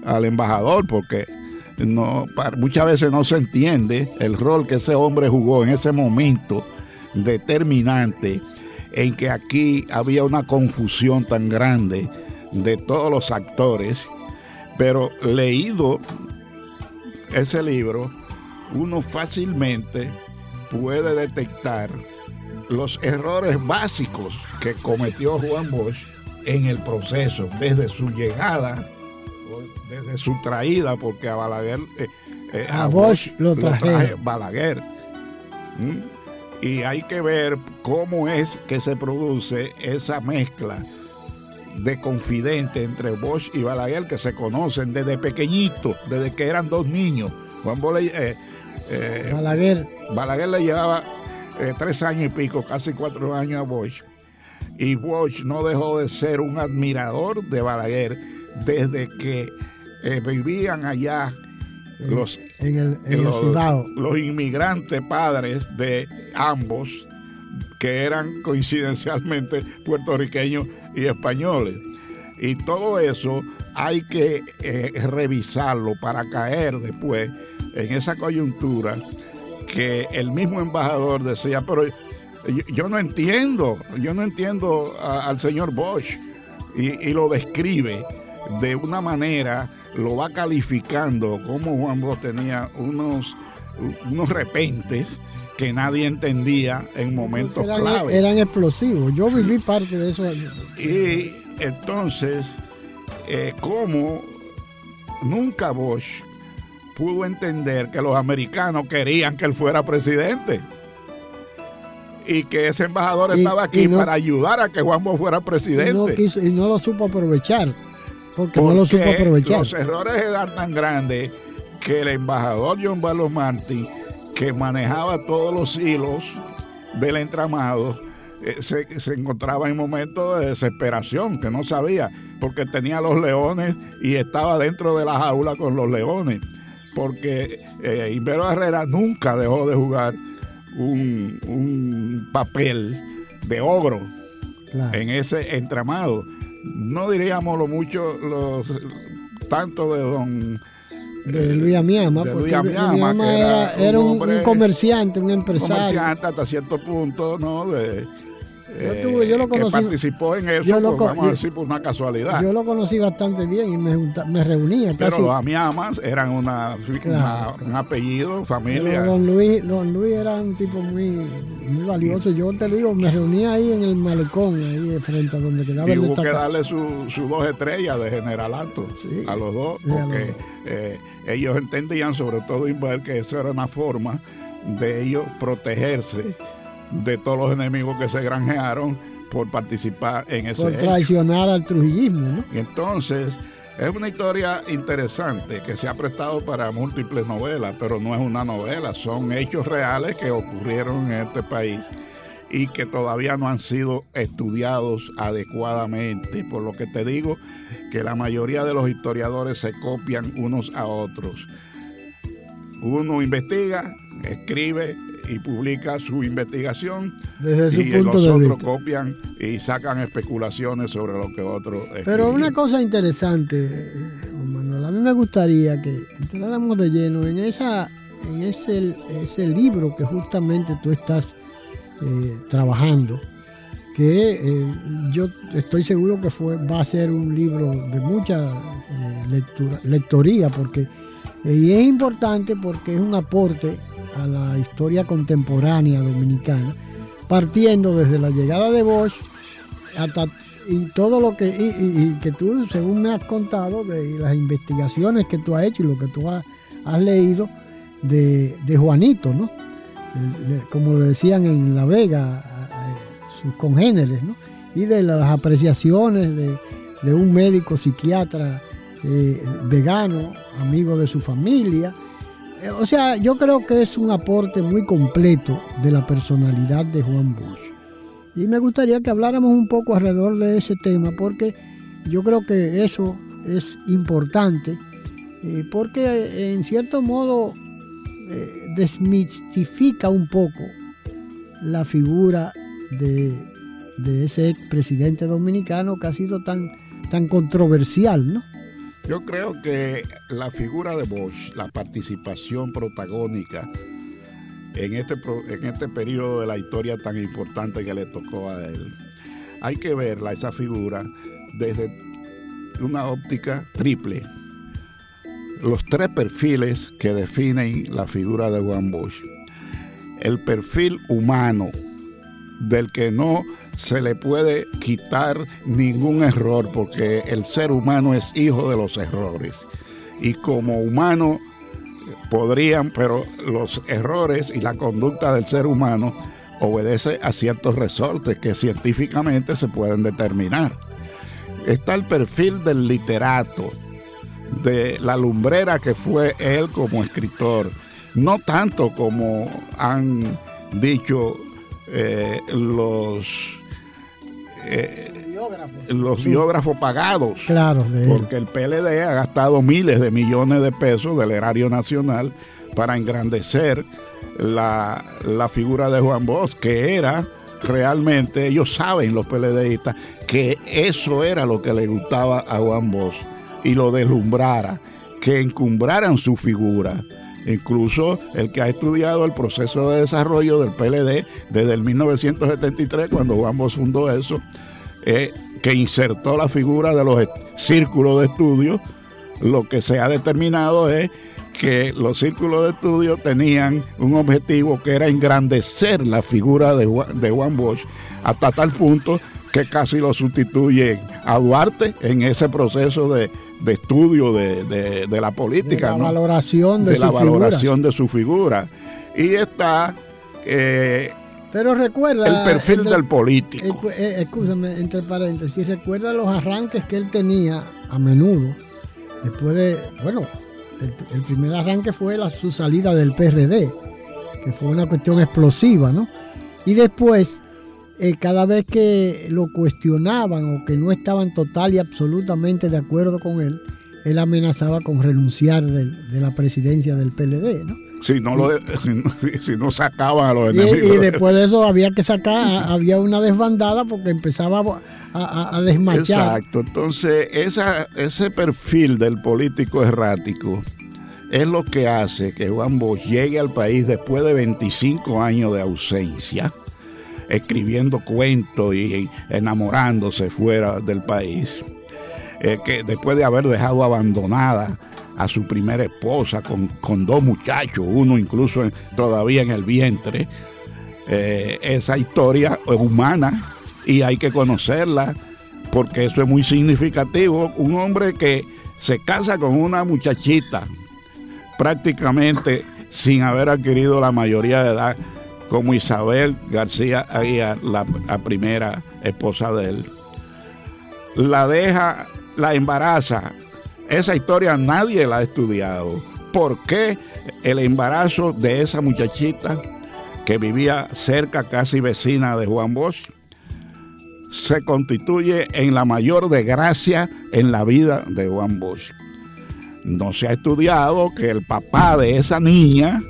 al embajador porque no, muchas veces no se entiende el rol que ese hombre jugó en ese momento determinante en que aquí había una confusión tan grande de todos los actores, pero leído ese libro, uno fácilmente puede detectar los errores básicos que cometió Juan Bosch en el proceso, desde su llegada, desde su traída, porque a Balaguer... Eh, eh, a, Bosch, lo, traje Balaguer. Y hay que ver cómo es que se produce esa mezcla de confidente entre Bosch y Balaguer, que se conocen desde pequeñito, desde que eran dos niños. Juan Bosch, eh, Balaguer. Balaguer le llevaba eh, tres años y pico, casi cuatro años a Bosch. Y Bosch no dejó de ser un admirador de Balaguer desde que eh, vivían allá los, los, inmigrantes padres de ambos, que eran coincidencialmente puertorriqueños y españoles. Y todo eso hay que eh, revisarlo para caer después en esa coyuntura que el mismo embajador decía, pero yo, no entiendo, yo no entiendo al señor Bosch. Y, lo describe de una manera, lo va calificando como Juan Bosch tenía unos, unos repentes que nadie entendía en momentos eran, claves. Eran explosivos, yo viví parte de eso. Y entonces, eh, como nunca Bosch pudo entender que los americanos querían que él fuera presidente. Y que ese embajador estaba aquí para ayudar a que Juan Bosch fuera presidente. Y no, lo supo aprovechar. Porque, no lo supo aprovechar. Los errores eran tan grandes que el embajador John Barlos Martin, que manejaba todos los hilos del entramado, eh, se, se, encontraba en momentos de desesperación, que no sabía, porque tenía los leones y estaba dentro de la jaula con los leones porque eh, Ibero Herrera nunca dejó de jugar un, papel de ogro en ese entramado. No diríamos lo mucho, los tanto de don de Luis Amiama, porque Luis Amiama, era, un, comerciante, un empresario. Un comerciante hasta cierto punto, ¿no? De, yo, yo lo conocí, que participó en eso, yo lo, pues, vamos a decir, por una casualidad. Yo lo conocí bastante bien y me, me reunía. Pero los Amiamas eran una, un apellido, familia. don, Luis, don Luis era un tipo muy, muy valioso. Yo te digo, me reunía ahí en el malecón, ahí frente a donde quedaba y hubo que darle sus su dos estrellas de generalato a los dos, porque eh, ellos entendían, sobre todo Inver, que esa era una forma de ellos protegerse de todos los enemigos que se granjearon por participar en ese por traicionar al trujillismo ¿no? y entonces es una historia interesante que se ha prestado para múltiples novelas pero no es una novela son hechos reales que ocurrieron en este país y que todavía no han sido estudiados adecuadamente. Por lo que te digo que la mayoría de los historiadores se copian unos a otros. Uno investiga escribe y publica su investigación Desde su y punto los de otros vista. copian y sacan especulaciones sobre lo que otros Pero una cosa interesante, eh, Manuel, a mí me gustaría que entráramos de lleno en esa en ese, ese libro que justamente tú estás eh, trabajando, que eh, yo estoy seguro que fue, va a ser un libro de mucha lectura, lectoría, porque y es importante porque es un aporte a la historia contemporánea dominicana, partiendo desde la llegada de Bosch hasta y todo lo que, y, que tú, según me has contado, de las investigaciones que tú has hecho y lo que tú has, leído de, Juanito, ¿no? como lo decían en La Vega, sus congéneres, ¿no? Y de las apreciaciones de, un médico psiquiatra eh, vegano, amigo de su familia. Eh, o sea, yo creo que es un aporte muy completo de la personalidad de Juan Bosch. Y me gustaría que habláramos un poco alrededor de ese tema, porque yo creo que eso es importante, eh, porque en cierto modo eh, desmistifica un poco la figura de, de ese expresidente dominicano que ha sido tan, tan controversial, ¿no? Yo creo que la figura de Bosch, la participación protagónica en este, en este periodo de la historia tan importante que le tocó a él. Hay que verla, esa figura, desde una óptica triple. Los tres perfiles que definen la figura de Juan Bosch. El perfil humano, del que no se le puede quitar ningún error, porque el ser humano es hijo de los errores. Y como humano podrían, pero los errores y la conducta del ser humano obedece a ciertos resortes que científicamente se pueden determinar. Está el perfil del literato, de la lumbrera que fue él como escritor, no tanto como han dicho eh, los eh, los biógrafos pagados. Claro, porque el PLD ha gastado miles de millones de pesos del erario nacional para engrandecer la, figura de Juan Bosch, que era realmente, ellos saben, los PLDistas, que eso era lo que le gustaba a Juan Bosch y lo deslumbrara, que encumbraran su figura. Incluso el que ha estudiado el proceso de desarrollo del PLD desde el 1973, cuando Juan Bosch fundó eso, eh, que insertó la figura de los círculos de estudio, lo que se ha determinado es que los círculos de estudio tenían un objetivo que era engrandecer la figura de, Juan Bosch hasta tal punto que casi lo sustituye a Duarte en ese proceso de, estudio de, la política. De la valoración de, la valoración de su figura. Y está eh, pero recuerda. El perfil del político. Eh, entre paréntesis, recuerda los arranques que él tenía a menudo. Después de. Bueno, el, primer arranque fue la, su salida del PRD, que fue una cuestión explosiva, ¿no? Y después, eh, cada vez que lo cuestionaban o que no estaban total y absolutamente de acuerdo con él, él amenazaba con renunciar de, de la presidencia del PLD, ¿no? si no, lo, si, no sacaban a los enemigos. Y, después de eso había que sacar, había una desbandada porque empezaba a, a, desmachar. Exacto, entonces esa, ese perfil del político errático es lo que hace que Juan Bosch llegue al país después de 25 años de ausencia, escribiendo cuentos y enamorándose fuera del país, que después de haber dejado abandonada a su primera esposa con, dos muchachos, uno incluso todavía en el vientre. Eh, esa historia es humana y hay que conocerla porque eso es muy significativo. Un hombre que se casa con una muchachita prácticamente sin haber adquirido la mayoría de edad, como Isabel García Aguiar, la, la primera esposa de él. La deja, la embaraza esa historia nadie la ha estudiado. ¿Por qué el embarazo de esa muchachita que vivía cerca, casi vecina de Juan Bosch, se constituye en la mayor desgracia en la vida de Juan Bosch? No se ha estudiado que el papá de esa niña,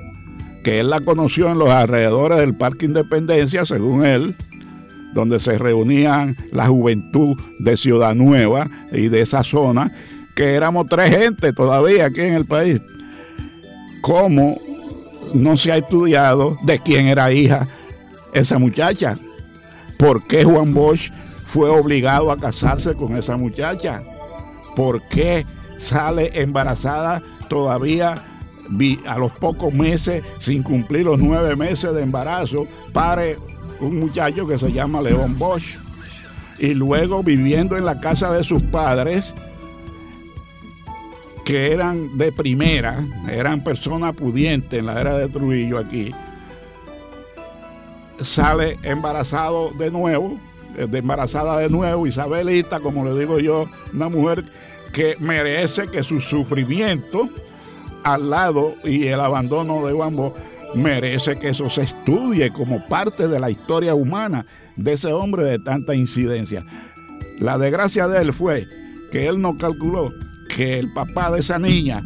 que él la conoció en los alrededores del Parque Independencia, según él, donde se reunían la juventud de Ciudad Nueva y de esa zona, que éramos tres gente todavía aquí en el país. ¿Cómo no se ha estudiado de quién era hija esa muchacha? ¿Por qué Juan Bosch fue obligado a casarse con esa muchacha? ¿Por qué sale embarazada todavía a los pocos meses, sin cumplir los nueve meses de embarazo, para un muchacho que se llama León Bosch? y luego viviendo en la casa de sus padres, que eran de primera, eran personas pudientes en la era de Trujillo aquí, sale embarazado de nuevo, eh, de embarazada de nuevo, Isabelita, como le digo yo, una mujer que merece que su sufrimiento al lado y el abandono de Juan merece que eso se estudie como parte de la historia humana de ese hombre de tanta incidencia. La desgracia de él fue que él no calculó que el papá de esa niña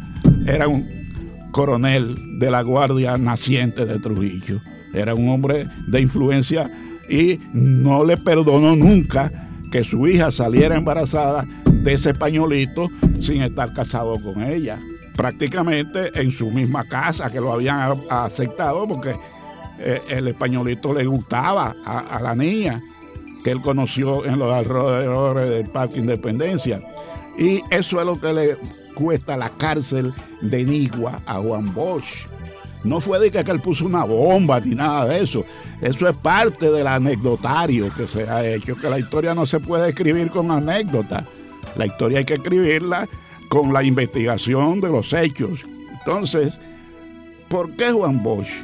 era un coronel de la Guardia Naciente de Trujillo. Era un hombre de influencia y no le perdonó nunca que su hija saliera embarazada de ese pañolito sin estar casado con ella. Prácticamente en su misma casa que lo habían aceptado porque eh, el españolito le gustaba a, la niña que él conoció en los alrededores del Parque Independencia. Y eso es lo que le cuesta la cárcel de Nigua a Juan Bosch. No fue de que él puso una bomba ni nada de eso. Eso es parte del anecdotario que se ha hecho, que la historia no se puede escribir con anécdotas. La historia hay que escribirla con la investigación de los hechos. Entonces, ¿por qué Juan Bosch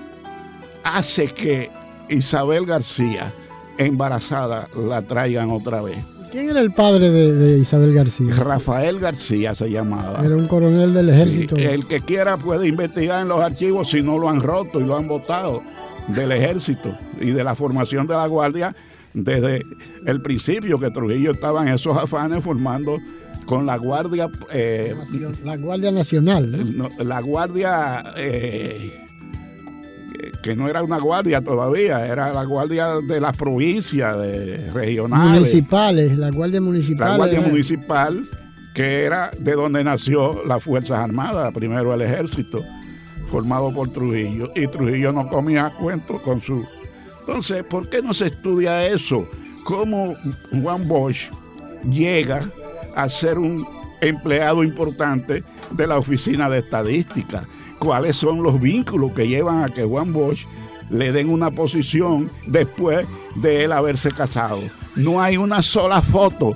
hace que Isabel García, embarazada, la traigan otra vez? ¿Quién era el padre de, Isabel García? Rafael García se llamaba. Era un coronel del ejército. el que quiera puede investigar en los archivos si no lo han roto y lo han votado del ejército y de la formación de la guardia desde el principio que Trujillo estaba en esos afanes formando con la guardia eh, la guardia nacional la guardia eh, que no era una guardia todavía, era la guardia de las provincias, de regionales. Municipales, la guardia municipal. La guardia municipal, que era de donde nació las Fuerzas Armadas, primero el ejército, formado por Trujillo. Y Trujillo no comía cuentos con su... Entonces, ¿por qué no se estudia eso? ¿Cómo Juan Bosch llega a ser un empleado importante de la Oficina de Estadística? cuáles son los vínculos que llevan a que Juan Bosch le den una posición después de él haberse casado. No hay una sola foto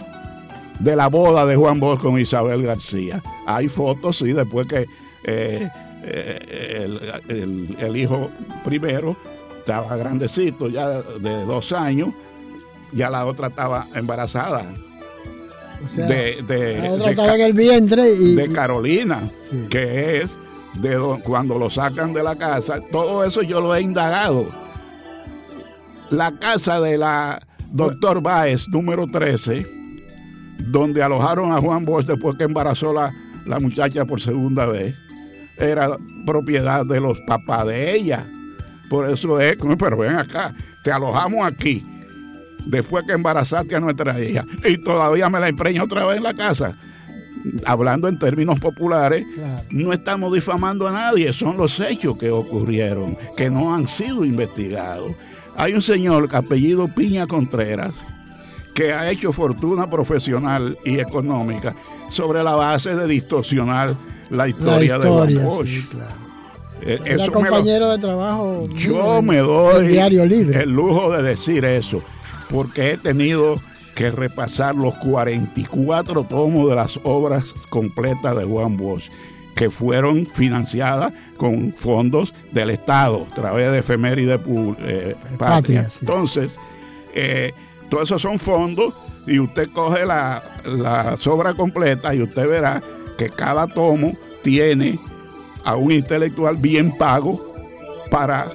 de la boda de Juan Bosch con Isabel García. Hay fotos, sí, después que eh, eh, el, hijo primero estaba grandecito, ya de dos años, ya la otra estaba embarazada. De, la otra estaba en el vientre y, de Carolina, que es de cuando lo sacan de la casa, todo eso yo lo he indagado. La casa de la doctor Baez, número 13, donde alojaron a Juan Bosch después que embarazó la, la muchacha por segunda vez, era propiedad de los papás de ella. Por eso es, pero ven acá, te alojamos aquí, después que embarazaste a nuestra hija, y todavía me la empreña otra vez en la casa hablando en términos populares, no estamos difamando a nadie, son los hechos que ocurrieron, que no han sido investigados. Hay un señor apellido Piña Contreras que ha hecho fortuna profesional y económica sobre la base de distorsionar la historia, de Juan Bosch. Eh, compañero de trabajo. Yo me doy el lujo de decir eso, porque he tenido que repasar los 44 tomos de las obras completas de Juan Bosch, que fueron financiadas con fondos del Estado, a través de efeméride eh, patria. Entonces, eh, todos esos son fondos y usted coge la, la obra completa y usted verá que cada tomo tiene a un intelectual bien pago para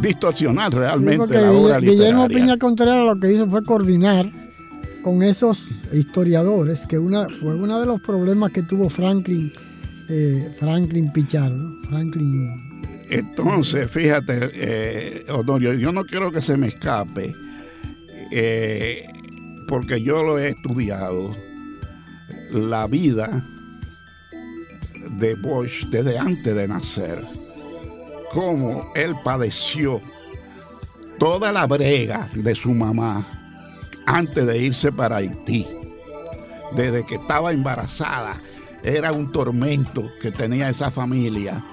distorsionar realmente la obra Guillermo Piña Contreras lo que hizo fue coordinar con esos historiadores, que una, fue uno de los problemas que tuvo Franklin, eh, Franklin Pichardo, Franklin. Entonces, fíjate, eh, yo no quiero que se me escape, eh, porque yo lo he estudiado, la vida de Bosch desde antes de nacer cómo él padeció toda la brega de su mamá antes de irse para Haití. Desde que estaba embarazada, era un tormento que tenía esa familia,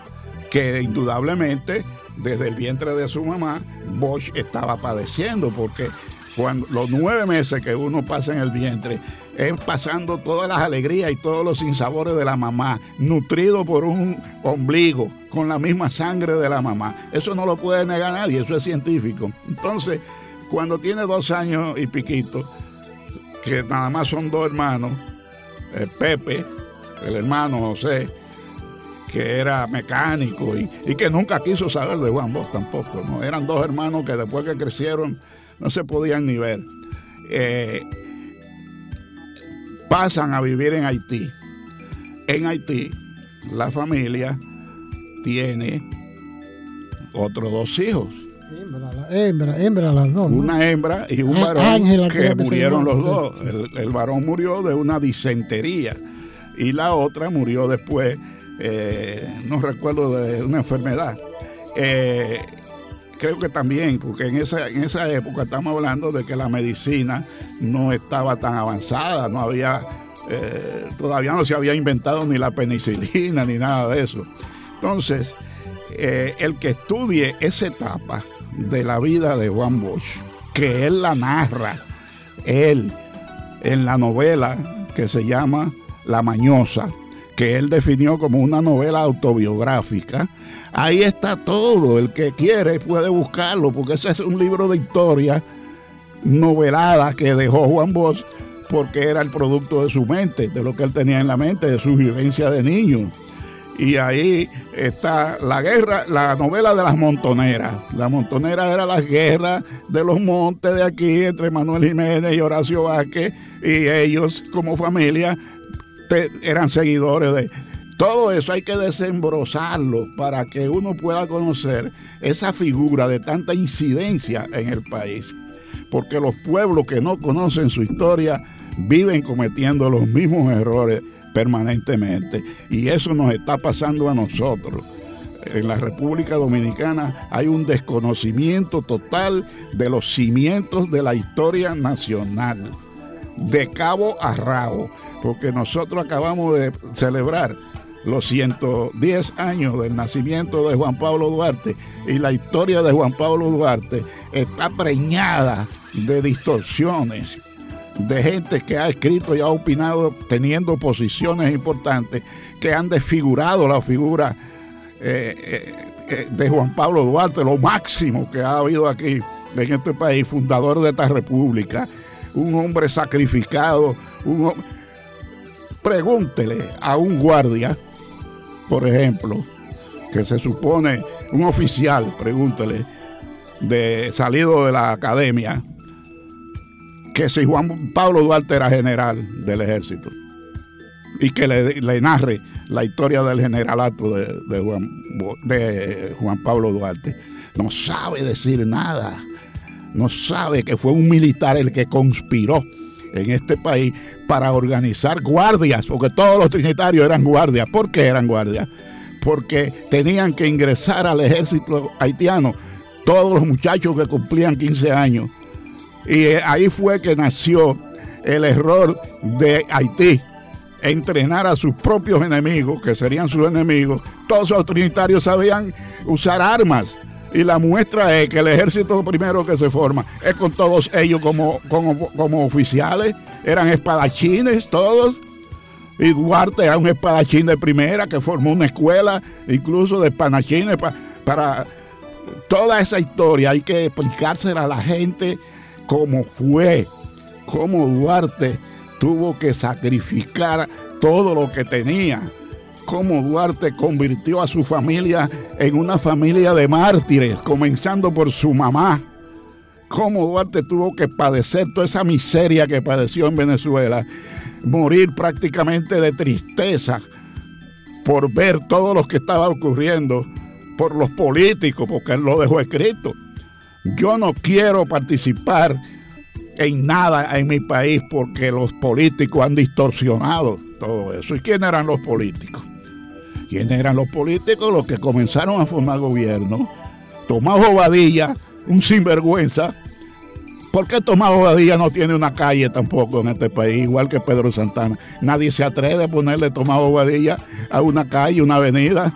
que indudablemente desde el vientre de su mamá, Bosch estaba padeciendo, porque cuando los nueve meses que uno pasa en el vientre, es pasando todas las alegrías y todos los sinsabores de la mamá, nutrido por un ombligo, con la misma sangre de la mamá. Eso no lo puede negar nadie, eso es científico. Entonces, cuando tiene dos años y piquito, que nada más son dos hermanos, eh, Pepe, el hermano José, que era mecánico y, que nunca quiso saber de Juan Bosch tampoco. ¿no? Eran dos hermanos que después que crecieron no se podían ni ver. Eh, pasan a vivir en Haití. En Haití, la familia tiene otros dos hijos. Hembra, hembra, las dos. Una hembra y un varón que murieron los dos. El, varón murió de una disentería y la otra murió después, eh, no recuerdo de una enfermedad. Eh, creo que también, porque en esa, en esa época estamos hablando de que la medicina no estaba tan avanzada, no había, eh, todavía no se había inventado ni la penicilina ni nada de eso. Entonces, eh, el que estudie esa etapa de la vida de Juan Bosch, que él la narra, él, en la novela que se llama La Mañosa, que él definió como una novela autobiográfica, ahí está todo. El que quiere puede buscarlo, porque ese es un libro de historia novelada que dejó Juan Bosch porque era el producto de su mente, de lo que él tenía en la mente, de su vivencia de niño. Y ahí está la guerra, la novela de las montoneras. La montonera era la guerra de los montes de aquí entre Manuel Jiménez y Horacio Vázquez y ellos como familia eran seguidores de... Todo eso hay que desembrozarlo para que uno pueda conocer esa figura de tanta incidencia en el país. Porque los pueblos que no conocen su historia viven cometiendo los mismos errores permanentemente. Y eso nos está pasando a nosotros. En la República Dominicana hay un desconocimiento total de los cimientos de la historia nacional, de cabo a rabo porque nosotros acabamos de celebrar los 110 años del nacimiento de Juan Pablo Duarte y la historia de Juan Pablo Duarte está preñada de distorsiones, de gente que ha escrito y ha opinado teniendo posiciones importantes que han desfigurado la figura eh, eh, eh, de Juan Pablo Duarte, lo máximo que ha habido aquí en este país, fundador de esta república, un hombre sacrificado, un hombre Pregúntele a un guardia, por ejemplo, que se supone un oficial, pregúntele, de salido de la academia, que si Juan Pablo Duarte era general del ejército y que le, narre la historia del generalato de, Juan, de Juan Pablo Duarte. No sabe decir nada, no sabe que fue un militar el que conspiró en este país para organizar guardias, porque todos los trinitarios eran guardias. ¿Por qué eran guardias? Porque tenían que ingresar al ejército haitiano todos los muchachos que cumplían 15 años. Y eh, ahí fue que nació el error de Haití, entrenar a sus propios enemigos, que serían sus enemigos. Todos los trinitarios sabían usar armas y la muestra es que el ejército primero que se forma es con todos ellos como, como, oficiales, eran espadachines todos. Y Duarte era un espadachín de primera que formó una escuela, incluso de espadachines, para toda esa historia. Hay que explicársela a la gente cómo fue, cómo Duarte tuvo que sacrificar todo lo que tenía cómo Duarte convirtió a su familia en una familia de mártires, comenzando por su mamá. Cómo Duarte tuvo que padecer toda esa miseria que padeció en Venezuela, morir prácticamente de tristeza por ver todo lo que estaba ocurriendo, por los políticos, porque él lo dejó escrito. Yo no quiero participar en nada en mi país porque los políticos han distorsionado todo eso. ¿Y quién eran los políticos? ¿Quiénes eran los políticos? Los que comenzaron a formar gobierno. Tomás Obadilla, un sinvergüenza. ¿Por qué Tomás Obadilla no tiene una calle tampoco en este país, igual que Pedro Santana? Nadie se atreve a ponerle Tomás Obadilla a una calle, una avenida.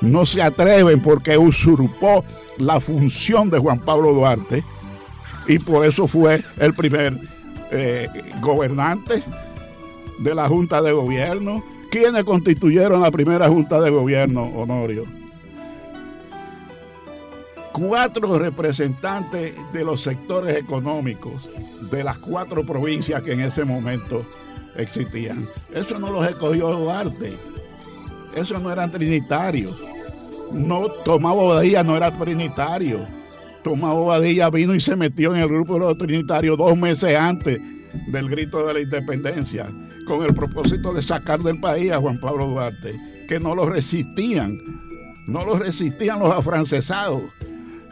No se atreven porque usurpó la función de Juan Pablo Duarte y por eso fue el primer eh, gobernante de la Junta de Gobierno. ¿Quiénes constituyeron la primera Junta de Gobierno, Honorio? Cuatro representantes de los sectores económicos de las cuatro provincias que en ese momento existían. Eso no los escogió Duarte. Eso no eran trinitarios. No, Tomás Bobadilla no era trinitario. Tomás Bobadilla vino y se metió en el grupo de los trinitarios dos meses antes del grito de la independencia, con el propósito de sacar del país a Juan Pablo Duarte, que no lo resistían, no lo resistían los afrancesados.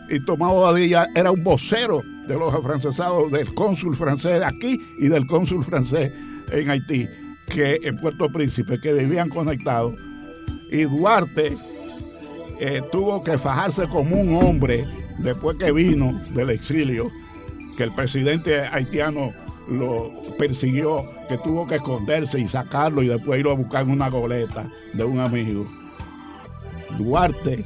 Y Tomás Bobadilla era un vocero de los afrancesados, del cónsul francés aquí y del cónsul francés en Haití, que en Puerto Príncipe, que vivían conectados. Y Duarte eh, tuvo que fajarse como un hombre después que vino del exilio, que el presidente haitiano lo persiguió, que tuvo que esconderse y sacarlo y después ir a buscar una goleta de un amigo. Duarte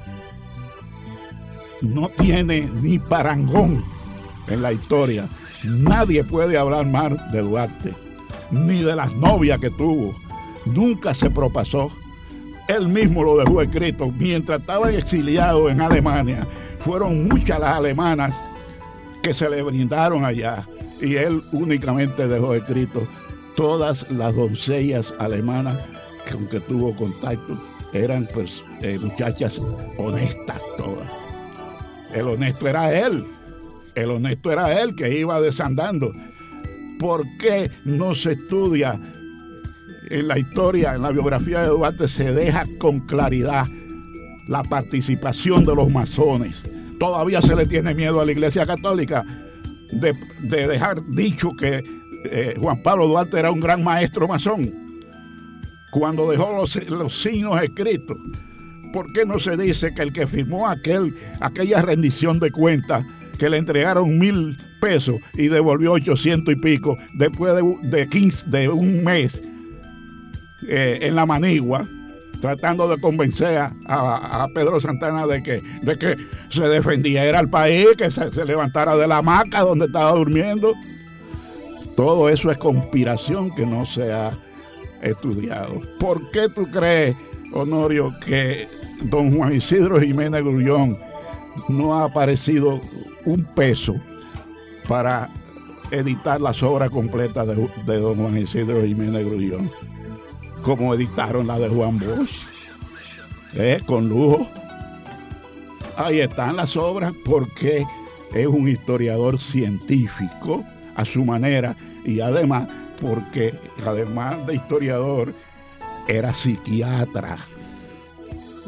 no tiene ni parangón en la historia. Nadie puede hablar mal de Duarte, ni de las novias que tuvo. Nunca se propasó. Él mismo lo dejó escrito. Mientras estaba exiliado en Alemania, fueron muchas las alemanas que se le brindaron allá. Y él únicamente dejó escrito todas las doncellas alemanas con que tuvo contacto eran pues, eh, muchachas honestas todas. El honesto era él. El honesto era él que iba desandando. ¿Por qué no se estudia en la historia, en la biografía de Duarte, se deja con claridad la participación de los masones? Todavía se le tiene miedo a la Iglesia Católica de, dejar dicho que eh, Juan Pablo Duarte era un gran maestro masón cuando dejó los, los signos escritos. ¿Por qué no se dice que el que firmó aquel, aquella rendición de cuentas que le entregaron mil pesos y devolvió 800 y pico después de, de, de un mes eh, en la manigua, tratando de convencer a, Pedro Santana de que, de que se defendiera el país, que se, se levantara de la hamaca donde estaba durmiendo. Todo eso es conspiración que no se ha estudiado. ¿Por qué tú crees, Honorio, que don Juan Isidro Jiménez Grullón no ha aparecido un peso para editar las obras completas de, don Juan Isidro Jiménez Grullón, como editaron la de Juan Bosch, ¿eh? con lujo. Ahí están las obras porque es un historiador científico a su manera y además porque además de historiador era psiquiatra.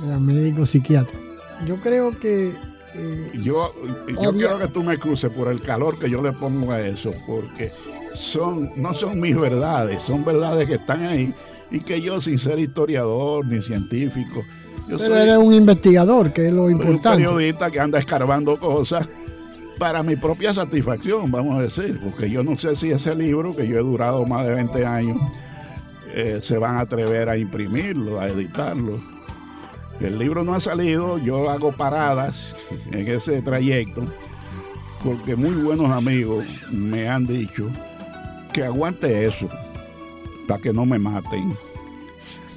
Era médico psiquiatra. Yo creo que yo, yo quiero que tú me excuses por el calor que yo le pongo a eso, porque son, no son mis verdades, son verdades que están ahí y que yo sin ser historiador ni científico, yo Pero eres un investigador, que es lo importante. Un periodista que anda escarbando cosas para mi propia satisfacción, vamos a decir, porque yo no sé si ese libro, que yo he durado más de 20 años, eh, se van a atrever a imprimirlo, a editarlo. El libro no ha salido, yo hago paradas en ese trayecto porque muy buenos amigos me han dicho que aguante eso para que no me maten.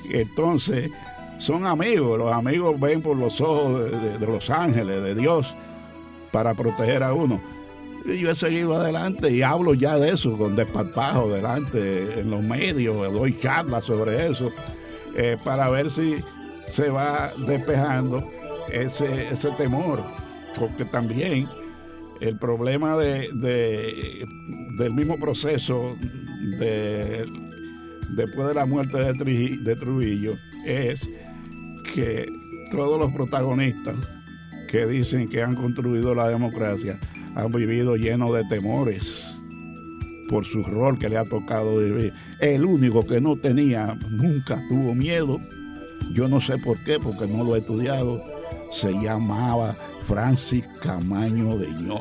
Entonces, son amigos, los amigos ven por los ojos de, los ángeles, de Dios, para proteger a uno. Y yo he seguido adelante y hablo ya de eso con desparpajo delante en los medios, doy charlas sobre eso, eh, para ver si se va despejando ese, temor, porque también el problema de, del mismo proceso de, después de la muerte de, Trujillo es que todos los protagonistas que dicen que han construido la democracia han vivido llenos de temores por su rol que le ha tocado vivir. El único que no tenía, nunca tuvo miedo, yo no sé por qué, porque no lo he estudiado, se llamaba Francis Camaño de Ño.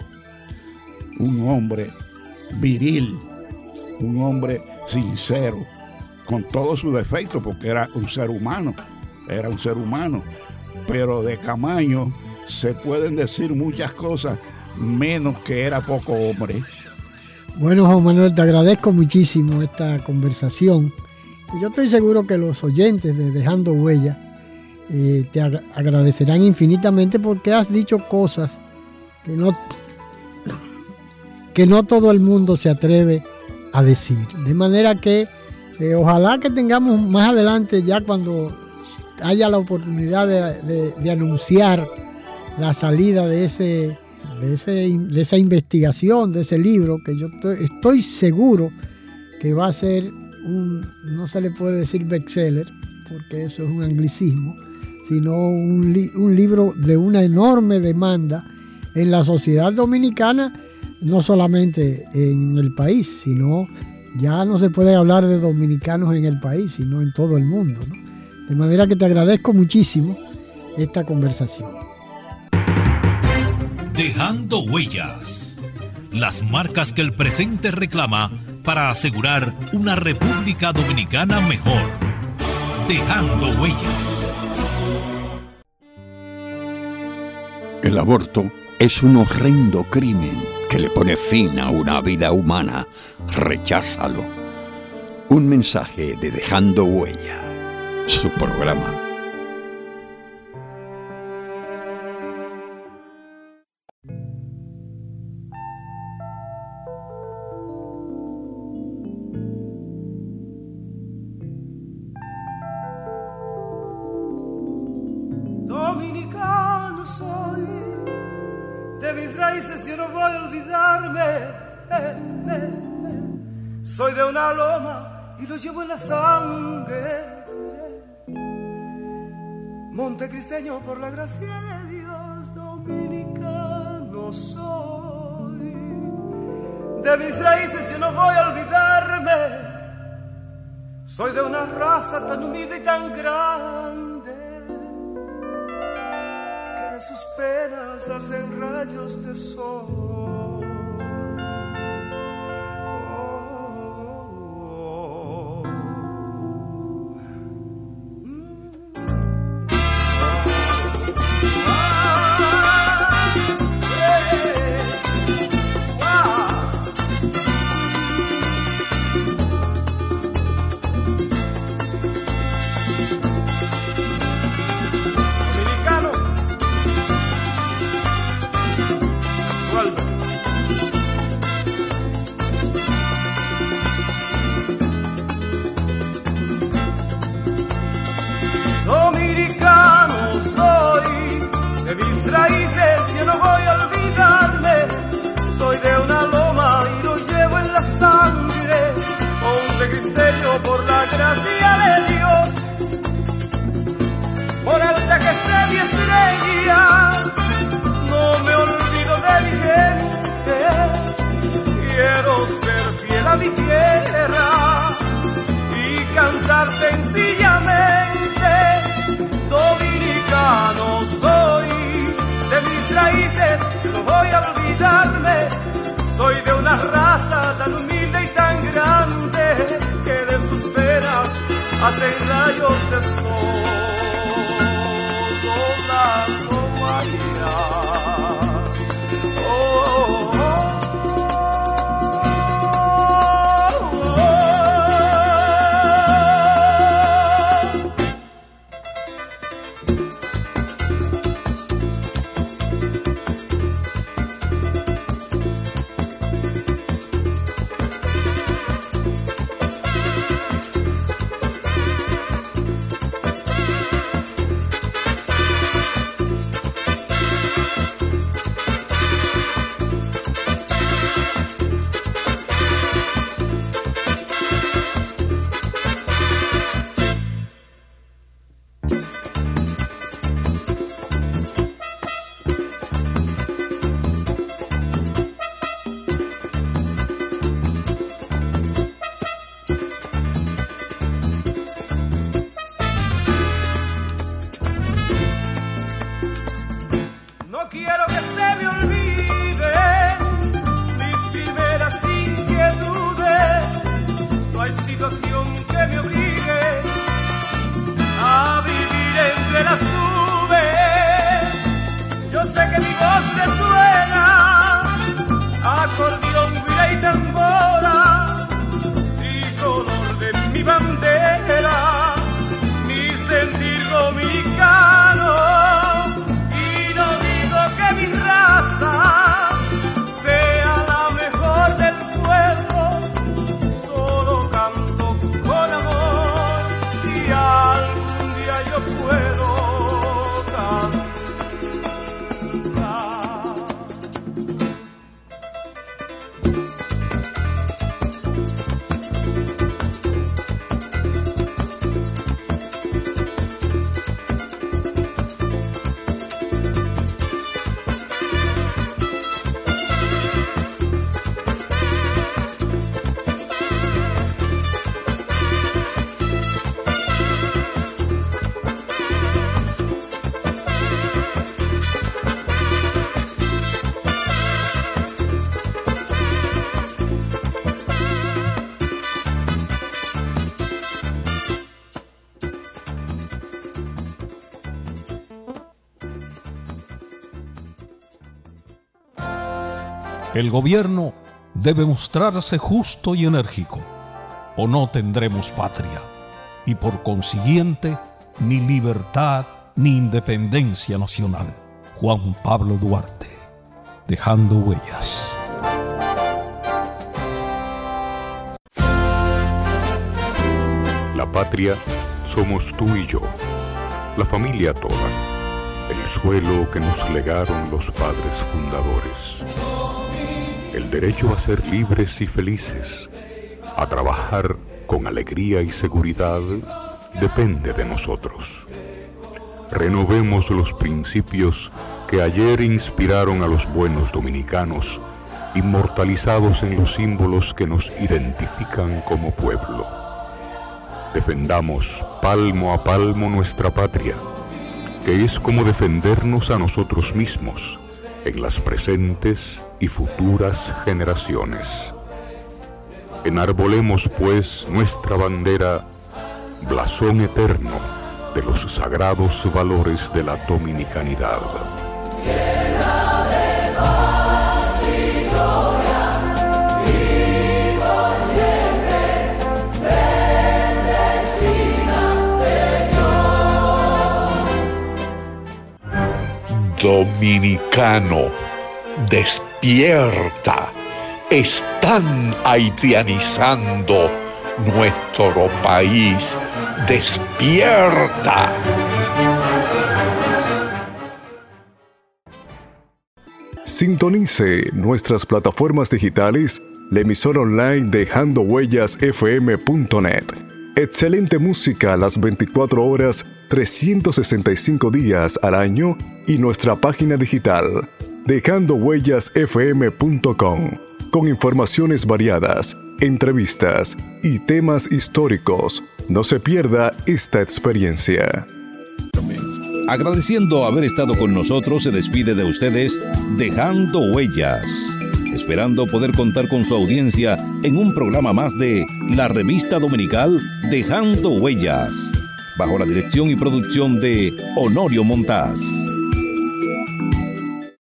Un hombre viril, un hombre sincero, con todos sus defectos, porque era un ser humano, era un ser humano. Pero de Camaño se pueden decir muchas cosas menos que era poco hombre. Bueno, Juan Manuel, te agradezco muchísimo esta conversación. Yo estoy seguro que los oyentes de Dejando Huella eh, te agradecerán infinitamente porque has dicho cosas que no, que no todo el mundo se atreve a decir. De manera que eh, ojalá que tengamos más adelante, ya cuando haya la oportunidad de, anunciar la salida de, ese, de, esa investigación, de ese libro, que yo estoy, seguro que va a ser un, no se le puede decir bestseller, porque eso es un anglicismo, sino un, un libro de una enorme demanda en la sociedad dominicana, no solamente en el país, sino ya no se puede hablar de dominicanos en el país, sino en todo el mundo. De manera que te agradezco muchísimo esta conversación. Dejando huellas. Las marcas que el presente reclama para asegurar una República Dominicana mejor. Dejando huellas. El aborto es un horrendo crimen que le pone fin a una vida humana. Recházalo. Un mensaje de Dejando Huella, su programa. Lo llevo en la sangre. Montecristeño por la gracia de Dios, dominicano soy. De mis raíces yo no voy a olvidarme. Soy de una raza tan humilde y tan grande que de sus penas hacen rayos de sol. El gobierno debe mostrarse justo y enérgico, o no tendremos patria, y por consiguiente ni libertad ni independencia nacional. Juan Pablo Duarte, dejando huellas. La patria somos tú y yo, la familia toda, el suelo que nos legaron los padres fundadores el derecho a ser libres y felices, a trabajar con alegría y seguridad, depende de nosotros. Renovemos los principios que ayer inspiraron a los buenos dominicanos, inmortalizados en los símbolos que nos identifican como pueblo. Defendamos palmo a palmo nuestra patria, que es como defendernos a nosotros mismos en las presentes y futuras generaciones. Enarbolemos pues nuestra bandera, blasón eterno de los sagrados valores de la dominicanidad. Dominicano, despierta. Están haitianizando nuestro país. Despierta. Sintonice nuestras plataformas digitales, la emisora online Dejando Huellas FM.net. Excelente música las 24 horas, 365 días al año y nuestra página digital dejandohuellasfm.com con informaciones variadas, entrevistas y temas históricos. No se pierda esta experiencia. Agradeciendo haber estado con nosotros, se despide de ustedes Dejando Huellas, esperando poder contar con su audiencia en un programa más de la revista dominical Dejando Huellas, bajo la dirección y producción de Honorio Montaz.